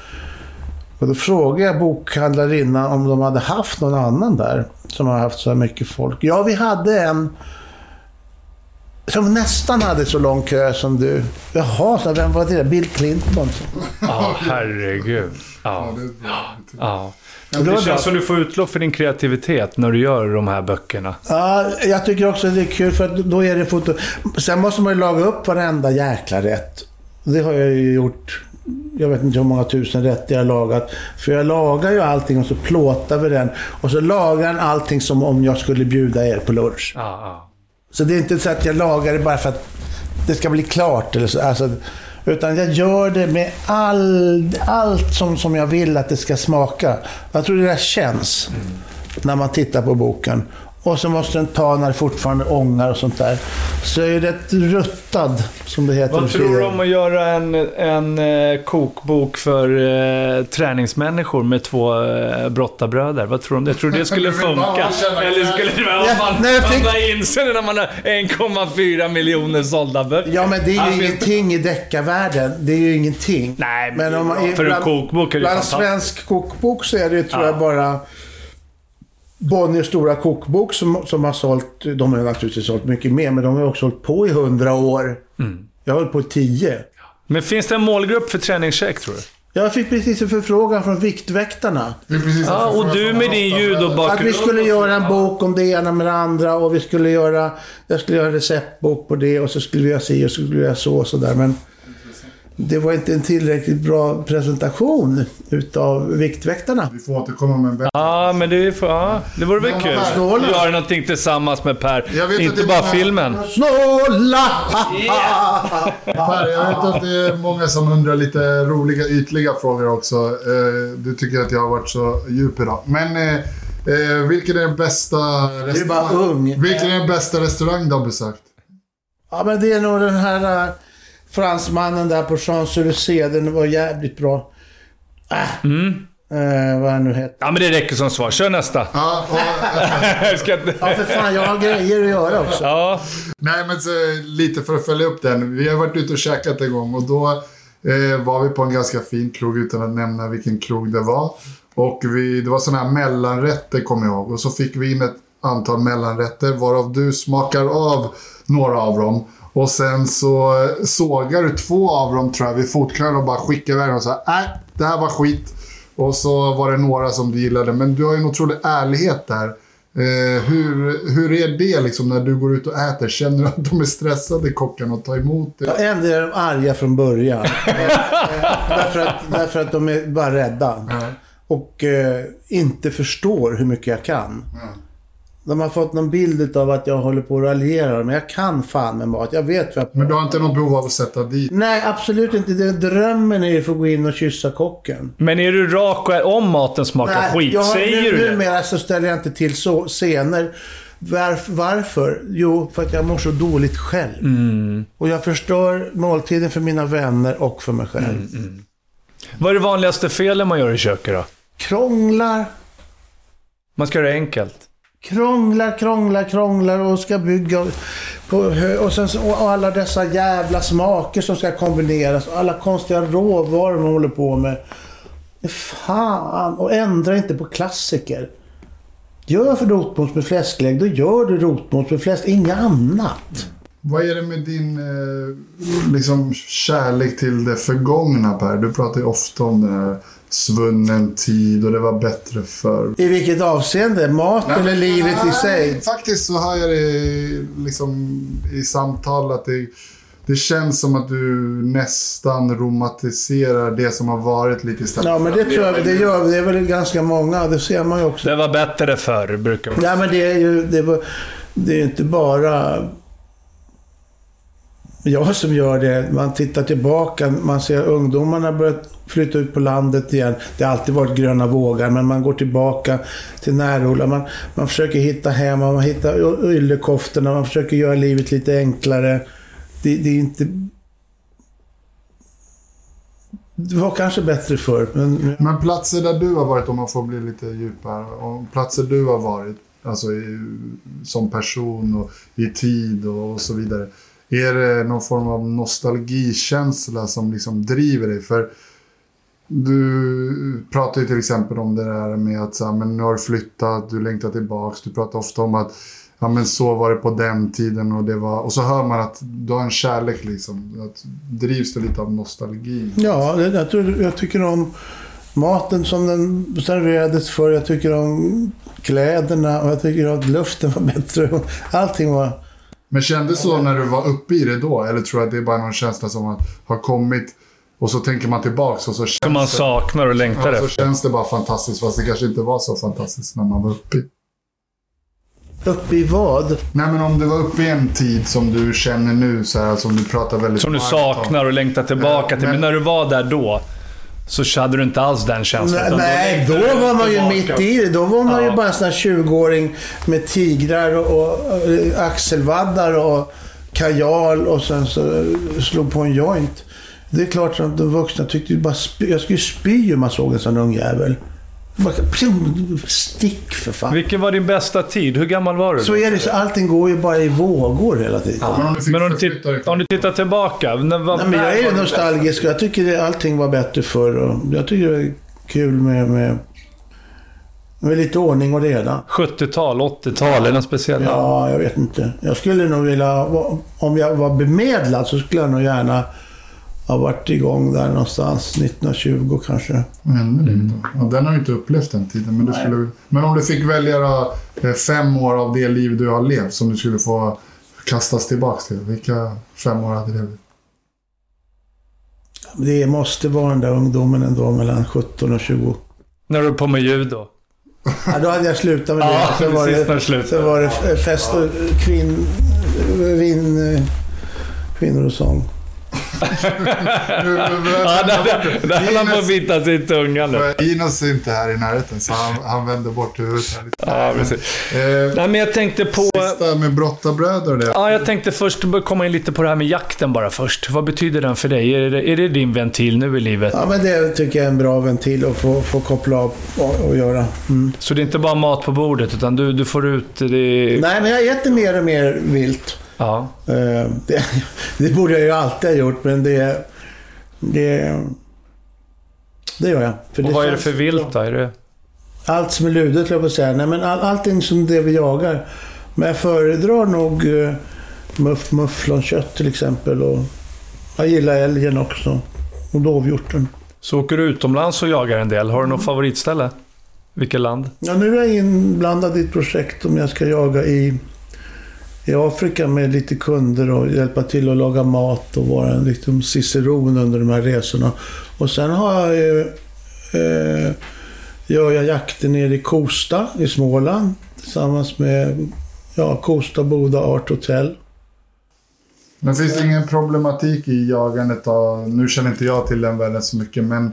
Och då frågade jag bokhandlarinnan om de hade haft någon annan där som har haft så här mycket folk. Ja, vi hade en som nästan hade så lång kö som du. Jaha, så vem var det? Bill Clinton. Ja, herregud. Ja. Ja, det det känns som du får utlopp för din kreativitet när du gör de här böckerna. Ja, jag tycker också att det är kul för då är det foto. Sen måste man ju laga upp varenda jäkla rätt. Det har jag ju gjort. Jag vet inte hur många tusen rätter jag har lagat. För jag lagar ju allting och så plåtar vi den. Och så lagar den allting som om jag skulle bjuda er på lunch. Ja, ja. Så det är inte så att jag lagar det bara för att det ska bli klart. Eller så. Alltså, Utan jag gör det med all, allt som, som jag vill att det ska smaka. Jag tror det där känns när man tittar på boken. Och så måste den ta när det fortfarande ångar och sånt där. Så är det ett ruttad, som det heter. Vad tror du om att göra en, en eh, kokbok för eh, träningsmänniskor med två eh, brottarbröder? Vad tror du om det? Tror du det skulle funka? Eller skulle det vara... Ja, man, nej, jag man fick- inser det när man har 1,4 miljoner sålda böcker. Ja, men det är ju Alltså, ingenting i deckarvärlden. Det är ju ingenting. Nej, men om man, för en kokbok är det Bland fantastiskt. svensk kokbok så är det ju, tror Ja. jag, bara Bonniers stora kokbok som, som har sålt, de har naturligtvis sålt mycket mer, men de har också hållit på i hundra år. Mm. Jag har hållit på i tio. Men finns det en målgrupp för träningscheck, tror du? Jag fick precis en förfrågan från Viktväktarna. Ja, och du med din Att vi judobakgrund. skulle göra en bok om det ena med det andra och vi skulle göra, jag skulle göra en receptbok på det och så skulle vi göra si och så skulle vi göra så och sådär. Men det var inte en tillräckligt bra presentation utav Viktväktarna. Vi får återkomma med en bättre. Ja, men det, är för, ja, det vore väl Men kul. snåla. Göra någonting tillsammans med Per. Jag vet att det Inte bara många- filmen. Snåla! Per, jag vet att det är många som undrar lite roliga, ytliga frågor också. Eh, Du tycker att jag har varit så djup idag. Men eh, eh, vilken är den bästa Du är bara ung. Vilken är den bästa restaurang du har besökt? Ja, men det är nog den här fransmannen där på Champs-Élysées. Den var jävligt bra. Äh, Mm. eh, vad han nu heter. Ja, men det räcker som svar. Kör nästa. Ja, och, Jag ska inte... Ja, för fan, jag har grejer att göra också. Ja, nej, men så, lite för att följa upp den. Vi har varit ute och käkat en gång och då eh, var vi på en ganska fin krog utan att nämna vilken krog det var. Och vi, det var sådana här mellanrätter kommer jag ihåg. Och så fick vi in ett antal mellanrätter varav du smakar av några av dem. Och sen så sågar du två av dem tror jag vid fotknölarna och bara skickar iväg dem och sa nej, det här var skit. Och så var det några som du gillade. Men du har ju en otrolig ärlighet där. Eh, hur, hur är det liksom när du går ut och äter? Känner du att de är stressade, kockarna, att ta emot det? Ja, Ändå är de arga från början. Eh, därför, att, därför att de är bara rädda. Och eh, inte förstår hur mycket jag kan. De har fått någon bild av att jag håller på och raljerar. Men jag kan fan med mat. Jag vet vad jag Men du har inte något behov av att sätta dit? Nej, absolut inte. Det drömmen är ju att få gå in och kyssa kocken. men är du rak och är, om maten smakar skit? jag säger nu, du det? Numera så ställer jag inte till så scener. Varf, varför? Jo, för att jag mår så dåligt själv. Mm. Och jag förstör måltiden för mina vänner och för mig själv. Mm, Vad är det vanligaste felet man gör i köket då? Krånglar, Man ska göra det enkelt krånglar, krånglar, krånglar och ska bygga på och, sen, och alla dessa jävla smaker som ska kombineras. Och alla konstiga råvaror man håller på med. Fan, och ändra inte på klassiker. Gör för rotmos med fläsklägg, då gör du rotmos med fläsk, inget annat. Vad är det med din eh, liksom, kärlek till det förgångna Per? Du pratar ju ofta om det. här svunnen tid och det var bättre förr. I vilket avseende? Mat eller livet i sig? Nej, Faktiskt så hör jag det liksom, i samtal att det, det känns som att du nästan romantiserar det som har varit lite istället. Ja, men det tror jag det gör. Det är väl ganska många, det ser man ju också. Det var bättre förr, brukar man Ja, men det är ju det, var, det är ju inte bara jag som gör det. Man tittar tillbaka, man ser ungdomarna börja flytta ut på landet igen. Det har alltid varit gröna vågar, men man går tillbaka till närodlat. Man, man försöker hitta hem, man hittar yllekoftorna, man försöker göra livet lite enklare. Det, det är inte... Det var kanske bättre förr, men... Men platser där du har varit, om man får bli lite djupare. Och platser du har varit, alltså i, som person och i tid och, och så vidare. Är det någon form av nostalgikänsla som liksom driver dig? För du pratar ju till exempel om det där med att så här, men nu har du flyttat, du längtar tillbaks. Du pratar ofta om att ja, men så var det på den tiden och det var... Och så hör man att du har en kärlek liksom. Att drivs du lite av nostalgi? Ja, jag, tror, jag tycker om maten som den serverades för. Jag tycker om kläderna och jag tycker att luften var bättre. Allting var... Men kändes så när du var uppe i det då? Eller tror du att det är bara någon känsla som har- har kommit och så tänker man tillbaks och så känns, Som man det, saknar och längtar ja, så efter. känns det bara fantastiskt fast det kanske inte var så fantastiskt när man var uppe i Uppe i vad? Nej men om det var uppe i en tid som du känner nu, så här, som du pratar väldigt Som du om. saknar och längtar tillbaka till. men- Men när du var där då, så hade du inte alls den känslan. Nej, nej, då var man ju mitt i det. Då var man ju Ja. bara en sån här 20-åring med tigrar och, och axelvaddar och kajal och sen så slog på en joint. Det är klart att de vuxna tyckte ju bara spy. Jag skulle spy om man såg en sån ung jävel. Stick för fan. Vilken var din bästa tid? Hur gammal var du? Så är det. Så allting går ju bara i vågor hela tiden. Men om du fick Men om du, titt, om du tittar tillbaka. När, vad, Nej, men jag är var nostalgisk och jag tycker det, allting var bättre förr. Och jag tycker det är kul med, med, med lite ordning och reda. 70-tal, 80-tal? Är det något speciellt? Ja, jag vet inte. Jag skulle nog vilja... Om jag var bemedlad så skulle jag nog gärna ha varit igång där någonstans 1920 kanske. Ännu lite. Ja, den har ju inte upplevt den tiden. Men, du skulle, men om du fick välja då, eh, fem år av det liv du har levt som du skulle få kastas tillbaka till. Vilka fem år hade det blivit? Det måste vara den där ungdomen ändå mellan 17 och 20. När du på med judo? Ja, då hade jag slutat med det. Ja, sen, var du det sen var det fest och kvinn, vin, kvinnor och sång. Ja, där, där höll han på att bita sig i tungan nu. Inos är inte här i närheten så han, han vänder bort huvudet här lite. Ja, precis. Eh, Nej, men jag tänkte på... Sista med brottarbröder och det. Ja, jag tänkte först komma in lite på det här med jakten bara först. Vad betyder den för dig? Är det, är det din ventil nu i livet? Ja, men det tycker jag är en bra ventil att få, få koppla av och, och göra. Mm. Så det är inte bara mat på bordet, utan du, du får ut det... Nej, men jag äter mer och mer vilt. Ja. Eh, Det, det borde jag ju alltid ha gjort, men det... Det, det gör jag. För Och vad är det för vilt då? Är det... Allt som är ludet, jag på säga. Nej, men all, allting som det vi jagar. Men jag föredrar nog uh, muff, mufflonskött till exempel. Och jag gillar älgen också. Och dovhjorten. Så åker du utomlands och jagar en del. Har du något favoritställe? Vilket land? Ja, nu är jag inblandad i ett projekt om jag ska jaga i, i Afrika med lite kunder och hjälpa till att laga mat och vara en liksom ciceron under de här resorna. Och sen har jag ju, eh, gör jag jakter nere i Kosta i Småland tillsammans med ja, Kosta Boda Art Hotel. Men finns det ingen problematik i jagandet av... Nu känner inte jag till den världen så mycket, men...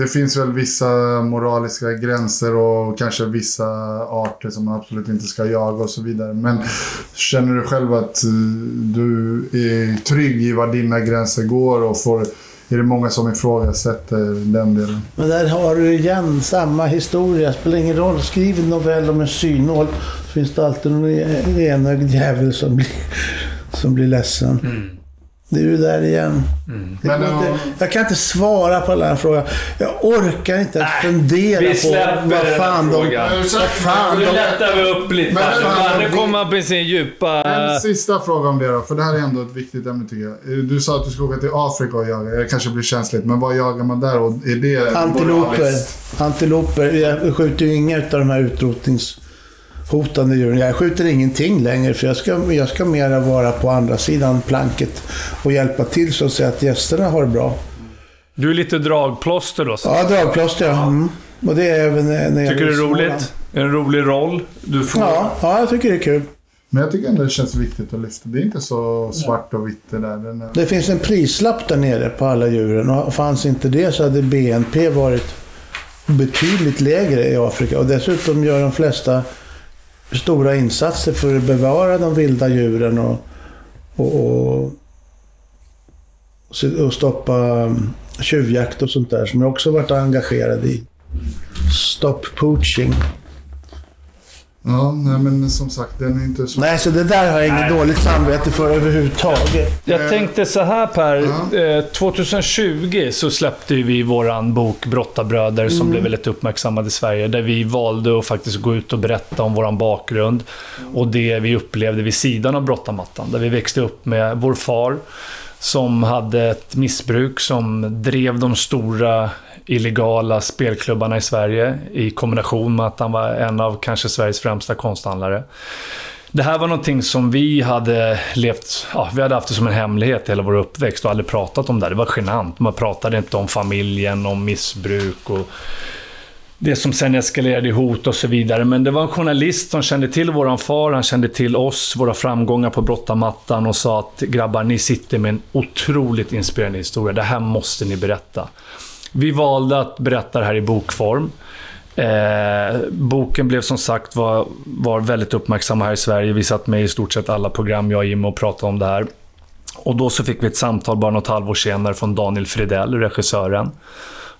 Det finns väl vissa moraliska gränser och kanske vissa arter som man absolut inte ska jaga och så vidare. Men känner du själv att eh, du är trygg i var dina gränser går och får... Är det många som ifrågasätter den delen? Men där har du igen samma historia. Spelar ingen roll. Skriv en novell om en synål så finns det alltid någon enögd jävel som blir, som blir ledsen. Det är ju där igen. Det Men, inte, jag kan inte svara på alla den här frågan. Jag orkar inte ens fundera på vad fan de... Vad fan Nu lättar vi upp lite. Men nu vi- kommer man på sin djupa... En sista fråga om det då, för det här är ändå ett viktigt ämne tycker jag. Eh, Du sa att du ska åka till Afrika och jaga. Det kanske blir känsligt, men vad jagar man där? Och är det Antiloper. moraliskt? Antiloper. Jag skjuter ju inga av de här utrotningshotande djuren. Jag skjuter ingenting längre för jag ska, jag ska mera vara på andra sidan planket och hjälpa till så att säga att gästerna har det bra. Du är lite dragplåster då. så. Ja, dragplåster ja. Mm. Och det är även när när jag Tycker du det är roligt? Är en rolig roll? Du får... Ja, ja, jag tycker det är kul. Men jag tycker ändå det känns viktigt att lyfta. Det är inte så svart och vitt det där. Är... Det finns en prislapp där nere på alla djuren och fanns inte det så hade BNP varit betydligt lägre i Afrika. Och dessutom gör de flesta stora insatser för att bevara de vilda djuren och, och, och, och stoppa tjuvjakt och sånt där som jag också varit engagerad i. Stop poaching. Ja, nej, men som sagt, den är inte så... Nej, så det där har jag inget dåligt samvete för överhuvudtaget. Jag tänkte så här Per. Eh, 2020 så släppte vi våran bok Brottabröder som blev väldigt uppmärksammad i Sverige. Där vi valde att faktiskt gå ut och berätta om våran bakgrund. Och det vi upplevde vid sidan av brottarmattan. Där vi växte upp med vår far som hade ett missbruk som drev de stora illegala spelklubbarna i Sverige i kombination med att han var en av kanske Sveriges främsta konsthandlare. Det här var någonting som vi hade levt, ja, vi hade haft det som en hemlighet hela vår uppväxt och aldrig pratat om det. Det var genant. Man pratade inte om familjen, om missbruk och det som sen eskalerade i hot och så vidare. Men det var en journalist som kände till våran far, han kände till oss, våra framgångar på brottamattan och sa att grabbar, ni sitter med en otroligt inspirerande historia. Det här måste ni berätta. Vi valde att berätta det här i bokform. Eh, boken blev som sagt var, var väldigt uppmärksam här i Sverige. Vi satt med i stort sett alla program, jag och Jim, och pratade om det här. Och då så fick vi ett samtal bara något halvår senare från Daniel Fridell, regissören.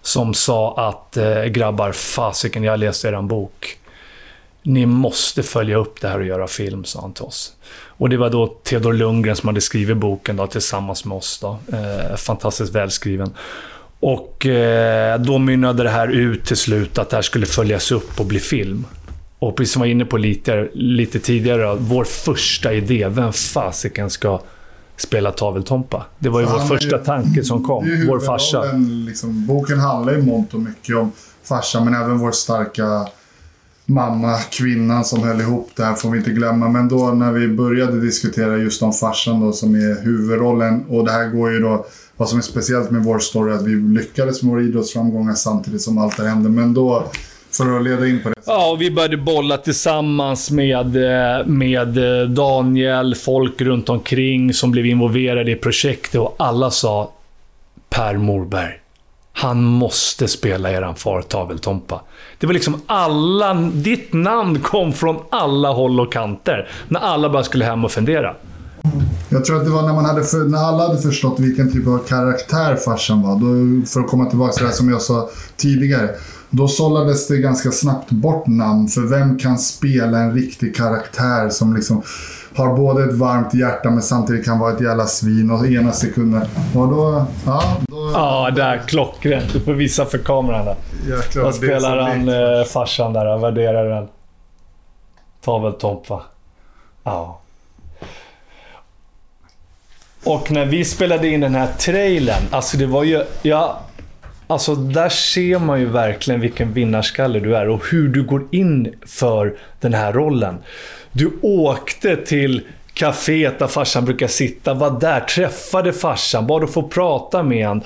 Som sa att eh, grabbar, fasiken, jag läste er bok. Ni måste följa upp det här och göra film, sa han till oss. Och det var då Theodor Lundgren som hade skrivit boken då, tillsammans med oss. Då. Eh, fantastiskt välskriven. Och eh, då mynnade det här ut till slut att det här skulle följas upp och bli film. Och precis som jag var inne på lite, lite tidigare, vår första idé, vem fasiken ska spela taveltompa? Det var ju vår är första tanke som kom, Det är vår farsa. huvudrollen, Liksom, boken handlar ju mångt och mycket om farsan, men även vår starka mamma, kvinnan som höll ihop det här får vi inte glömma. Men då när vi började diskutera just om farsan då som är huvudrollen och det här går ju då vad som är speciellt med vår story är att vi lyckades med våra idrottsframgångar samtidigt som allt det hände. Men då, för att leda in på det. Ja, och vi började bolla tillsammans med, eh, med eh, Daniel, folk runt omkring som blev involverade i projektet och alla sa Per Morberg. Han måste spela eran far Taveltompa. Det var liksom alla... Ditt namn kom från alla håll och kanter. När alla bara skulle hem och fundera. Jag tror att det var när, man hade för, när alla hade förstått vilken typ av karaktär farsan var. Då, för att komma tillbaka till det här som jag sa tidigare. Då sållades det ganska snabbt bort namn. För vem kan spela en riktig karaktär som liksom har både ett varmt hjärta men samtidigt kan vara ett jävla svin och ena sekunden. Och då... Ja, då Ja, där. Klockrent. Du får visa för kameran där. jäklar. Det spelar han, eh, farsan där? Värderar den. Taveltompa. Ja. Och när vi spelade in den här trailern, alltså det var ju... Ja, alltså där ser man ju verkligen vilken vinnarskalle du är och hur du går in för den här rollen. Du åkte till kaféet där farsan brukar sitta, var där, träffade farsan, bad att få prata med honom.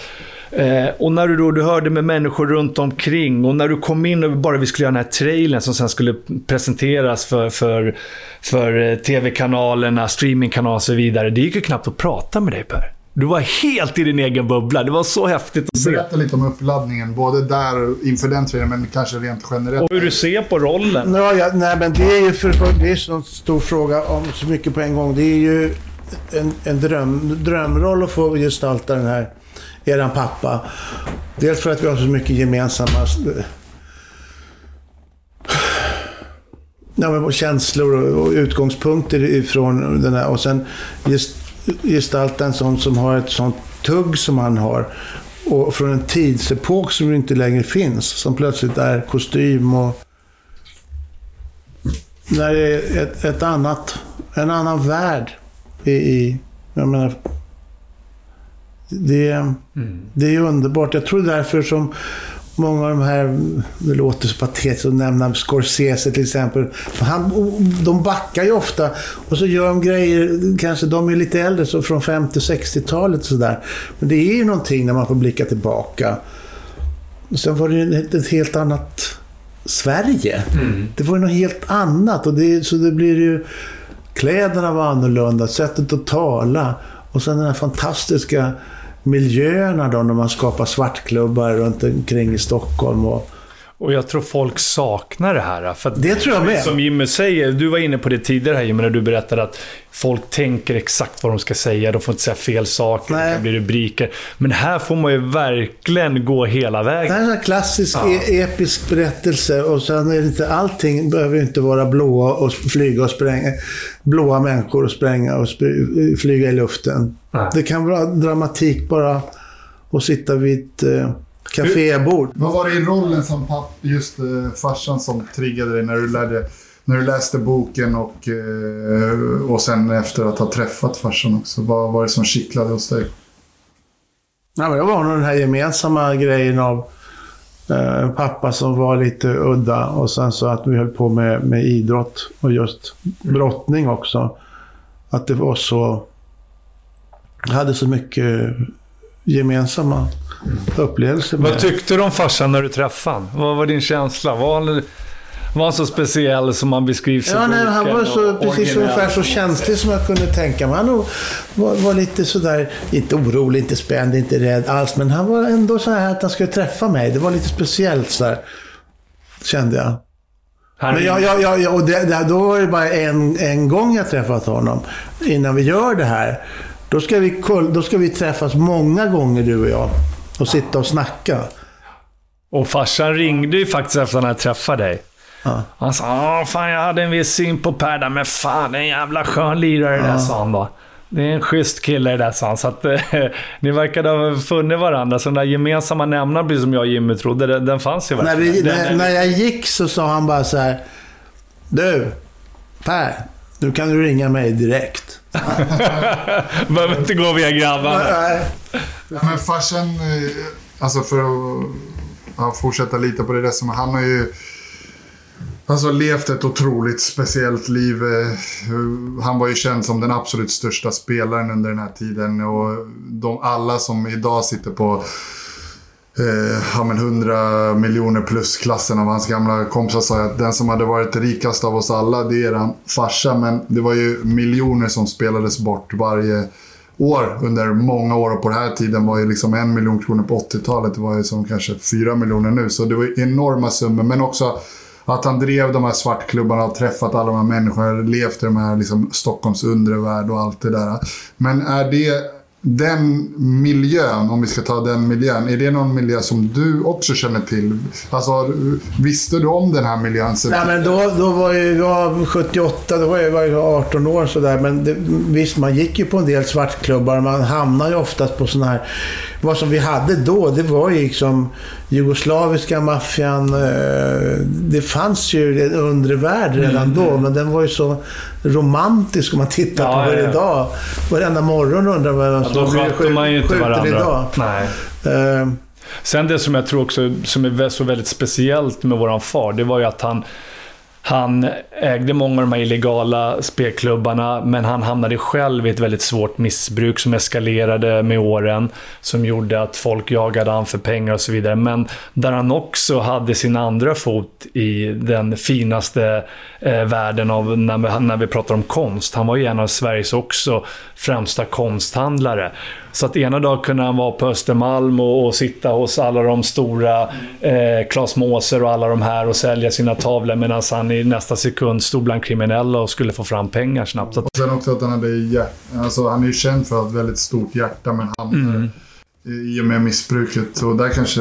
Eh, och när du då du hörde med människor runt omkring och när du kom in och bara vi skulle göra den här trailern som sen skulle presenteras för, för, för eh, tv-kanalerna, streamingkanaler och så vidare. Det gick ju knappt att prata med dig Per. Du var helt i din egen bubbla. Det var så häftigt att se. Berätta lite om uppladdningen, både där inför den trailern men kanske rent generellt. Och hur du ser på rollen. Ja, ja, nej, men det är ju för, för, det är så stor fråga om så mycket på en gång. Det är ju en, en dröm, drömroll att få gestalta den här, eran pappa. Dels för att vi har så mycket gemensamma eh, ja, men känslor och, och utgångspunkter ifrån den här. Och sen gest, gestalta en sån som har ett sånt tugg som han har. Och från en tidsepok som inte längre finns. Som plötsligt är kostym och när det är ett, ett annat, en annan värld i, i jag menar, det, det är underbart. Jag tror därför som många av de här, det låter så patetiskt att nämna Scorsese till exempel. Han, de backar ju ofta och så gör de grejer, kanske de är lite äldre, så från 50-60-talet och sådär. Men det är ju någonting när man får blicka tillbaka. Sen var det ju ett, helt annat Sverige. Det var ju något helt annat. Och det, så det blir ju... Kläderna var annorlunda, sättet att tala. Och sen den här fantastiska miljöerna då när man skapar svartklubbar runt omkring i Stockholm. Och, Och jag tror folk saknar det här. För att, Det tror jag med. Som Jimmy säger, du var inne på det tidigare här Jimmy, när du berättade att folk tänker exakt vad de ska säga. De får inte säga fel saker, det Nej. kan bli rubriker. Men här får man ju verkligen gå hela det vägen. här är en klassisk e- episk berättelse och sen är det inte allting behöver inte vara blåa och flyga och spränga. Blåa människor och spränga och sp- flyga i luften. Nej. Det kan vara dramatik bara att sitta vid ett eh, kafébord. Vad var det i rollen som papp, just eh, farsan som triggade dig när du, lärde, när du läste boken och, eh, och sen efter att ha träffat farsan också? Vad var det som kittlade hos dig? Ja, men det var nog den här gemensamma grejen av eh, en pappa som var lite udda och sen så att vi höll på med, med idrott och just brottning också. Att det var så... hade så mycket gemensamma upplevelse. med Vad tyckte du om farsan när du träffade honom? Vad var din känsla? Var han, var så speciell som han beskrivs i Ja, nej, han boken var så, och precis ungefär så känslig som jag kunde tänka mig. Han var, var lite sådär, inte orolig, inte spänd, inte rädd alls. Men han var ändå så här att han skulle träffa mig. Det var lite speciellt så här, kände jag. Han, Men jag, jag, jag, och det, det, då var det bara en, en gång jag träffat honom. Innan vi gör det här. Då ska, vi, då ska vi träffas många gånger du och jag. Och sitta och snacka. Och farsan ringde ju faktiskt efter att han hade träffat dig. Ja. Han sa Åh, fan jag hade en viss syn på Per där, men fan det är en jävla skön lirare det där, sa han då. Det är en schysst kille det där, sa han. Så att ni verkade ha funnit varandra. Så den där gemensamma nämnaren, precis som jag och Jimmy trodde, den, den fanns ju När, verkligen. vi, Den- när, när jag gick så sa han bara så här. Du, Per. Nu kan du ringa mig direkt. Behöver inte gå via grabbarna. Nej. Ja, men farsan, eh, alltså för att ja, fortsätta lite på det där som han har ju alltså, levt ett otroligt speciellt liv. Eh, han var ju känd som den absolut största spelaren under den här tiden och de, alla som idag sitter på eh, ja, men 100 miljoner plus-klassen av hans gamla kompisar sa att den som hade varit rikast av oss alla, det är eran farsa. Men det var ju miljoner som spelades bort varje år under många år. Och på den här tiden var ju liksom en miljon kronor på 80-talet. Det var ju som kanske fyra miljoner nu. Så det var ju enorma summor. Men också att han drev de här svartklubbarna och träffat alla de här människorna. Levt i de här liksom Stockholms undre värld och allt det där. Men är det den miljön, om vi ska ta den miljön, är det någon miljö som du också känner till? Alltså, visste du om den här miljön? Nej, men då, då var ju jag 78, då var jag, var jag 18 år sådär. Men det, visst, man gick ju på en del svartklubbar. Man hamnade ju oftast på sådana här... Vad som vi hade då, det var ju liksom jugoslaviska maffian. eh, Det fanns ju en undre värld redan då, men den var ju så romantisk om man tittar Ja, på det ja, ja. idag. Varenda morgon undrar man vem Ja, som då blir skötte man ju inte varandra. idag. Nej. Eh, Sen det som jag tror också som är så väldigt speciellt med våran far, det var ju att han han ägde många av de här illegala spelklubbarna, men han hamnade själv i ett väldigt svårt missbruk som eskalerade med åren. Som gjorde att folk jagade han för pengar och så vidare. Men där han också hade sin andra fot i den finaste eh, världen av när vi, när vi pratar om konst. Han var ju en av Sveriges också främsta konsthandlare. Så att ena dagen kunde han vara på Östermalm och, och sitta hos alla de stora, eh, Claes Måser och alla de här och sälja sina tavlor medan han i nästa sekund stod bland kriminella och skulle få fram pengar snabbt. Och sen också att han hade hjärt... Alltså han är ju känd för att ha ett väldigt stort hjärta, men han... Mm. I och med missbruket. Och där kanske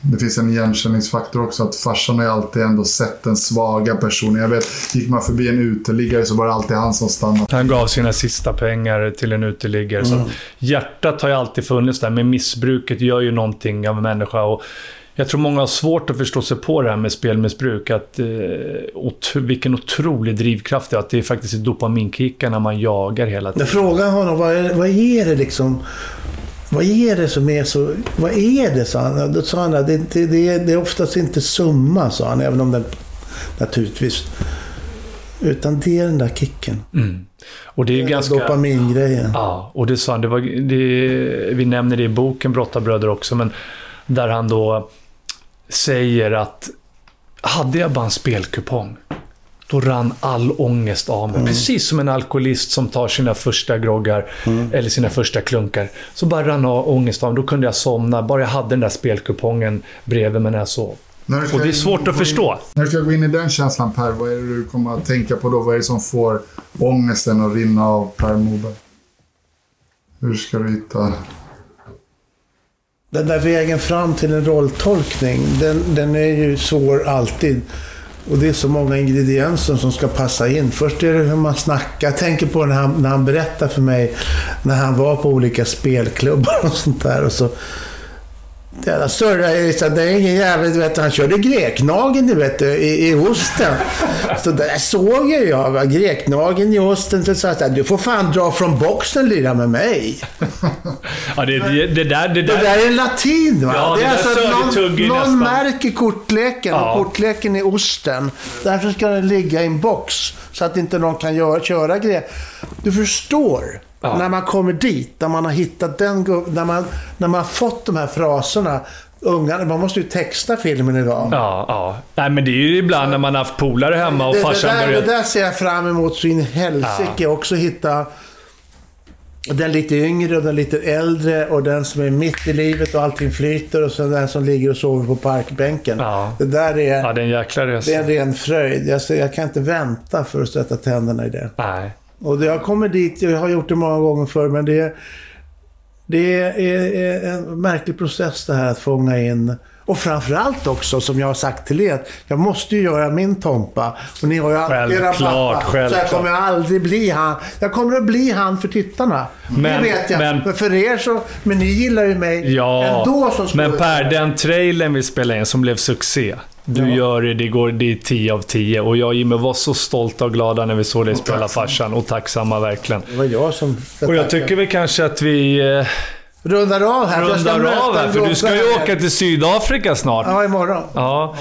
det finns en igenkänningsfaktor också. Att farsan har ju alltid ändå sett den svaga personen. Jag vet, gick man förbi en uteliggare så var det alltid han som stannade. han gav sina sista pengar till en uteliggare. Så att hjärtat har ju alltid funnits där, men missbruket gör ju någonting av en människa. Och jag tror många har svårt att förstå sig på det här med spelmissbruk. Att, eh, ot- vilken otrolig drivkraft det är. Att det är faktiskt ett dopaminkickar när man jagar hela Jag tiden. frågade honom, vad är, vad är det liksom? Vad är det som är så... Vad är det, sa han. Då sa han att det, det, det, är, det är oftast inte summa, sa han. Även om den naturligtvis... Utan det är den där kicken. Mm. Och det är ju ganska... Dopamingrejen. Ja, och det sa han. Det var, det, vi nämner det i boken Brottarbröder också, men där han då säger att hade jag bara en spelkupong, då rann all ångest av mig. Precis som en alkoholist som tar sina första groggar eller sina första klunkar. Så bara rann av ångest av mig. Då kunde jag somna. Bara jag hade den där spelkupongen bredvid mig när jag sov. Och det är in- svårt att in- förstå. När du ska gå in i den känslan Per, vad är det du kommer att tänka på då? Vad är det som får ångesten att rinna av Per Moberg? Hur ska du hitta... Den där vägen fram till en rolltolkning, den, den är ju svår alltid. Och det är så många ingredienser som ska passa in. Först är det hur man snackar. Jag tänker på när han, när han berättar för mig när han var på olika spelklubbar och sånt där. Och så, det där surrar ju, så det är ingen jävel, du vet, han körde greknagen du vet, i, i osten. Så där såg ju jag, va? greknagen i osten. Så sa jag du får fan dra från boxen och lira med mig. Ja, det, det, det där... Det Det där där är latin va? Ja, det det är där alltså någon, någon märker kortleken Ja. och kortleken är osten. Därför ska den ligga i en box så att inte någon kan göra, köra grejer. Du förstår. Ja. När man kommer dit, när man har hittat den när man, när man har fått de här fraserna. Ungarna, man måste ju texta filmen idag. Ja, ja. Nej, men det är ju ibland när man har haft polare hemma och det, det, farsan där, börjar... det där ser jag fram emot så in helsike. Också hitta den lite yngre och den lite äldre och den som är mitt i livet och allting flyter och sen den som ligger och sover på parkbänken. Ja. Det där är, Ja, det är en jäkla resa. det är en ren fröjd. Jag, jag kan inte vänta för att sätta tänderna i det. Nej. Och jag kommer dit, jag har gjort det många gånger förr, men det, är- det är, en märklig process det här att fånga in. Och framförallt också, som jag har sagt till er, jag måste ju göra min Tompa. Och ni har ju alltid era Självklart, pappa. Så jag självklart. kommer aldrig bli han. Jag kommer att bli han för tittarna. Men- det vet jag. men- Men, för er så... Men ni gillar ju mig Ja, ändå som men Per, skådespelare. den trailern vi spelade in som blev succé. Du gör det, det går, det är 10 av 10. Och jag och Jimmy var så stolta och glada när vi såg dig spela farsan. Och tacksamma verkligen. Det var jag som... Och jag tycker väl kanske att vi eh, Rundar av här. rundar av här, för du ska ju åka till Sydafrika snart. Ja, imorgon. Ja.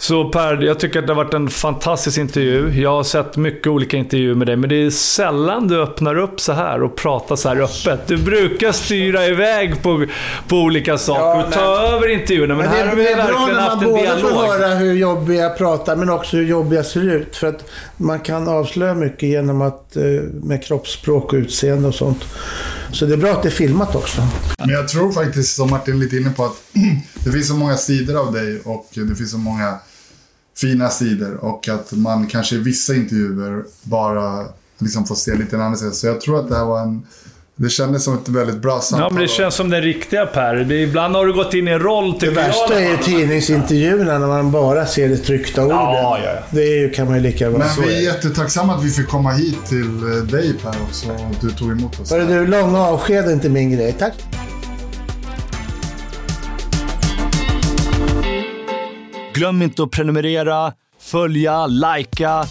Så Per, jag tycker att det har varit en fantastisk intervju. Jag har sett mycket olika intervjuer med dig, men det är sällan du öppnar upp så här och pratar så här öppet. Du brukar styra iväg på, på olika saker Ja, och ta över intervjuerna, men, Men här det, har det vi är bra verkligen när haft man en både dialog. får höra hur jobbig jag pratar, men också hur jobbig jag ser ut. För att man kan avslöja mycket genom att, eh, med kroppsspråk och utseende och sånt. Så det är bra att det är filmat också. Men jag tror faktiskt, som Martin är lite inne på, att det finns så många sidor av dig och det finns så många fina sidor. Och att man kanske i vissa intervjuer bara liksom får se lite en annan sida. Så jag tror att det här var en... Det kändes som ett väldigt bra samtal. Ja, men det känns som den riktiga Per. Det, ibland har du gått in i en roll, Det tycker värsta jag. är ju tidningsintervjuerna när man bara ser det tryckta ordet. Ja, ja, ja. Det är ju, kan man ju lika bra Men så vi är det. jättetacksamma att vi fick komma hit till eh, dig Per också. Och du tog emot oss. Hörru du, långa avsked är inte min grej. Tack. Glöm inte att prenumerera, följa, likea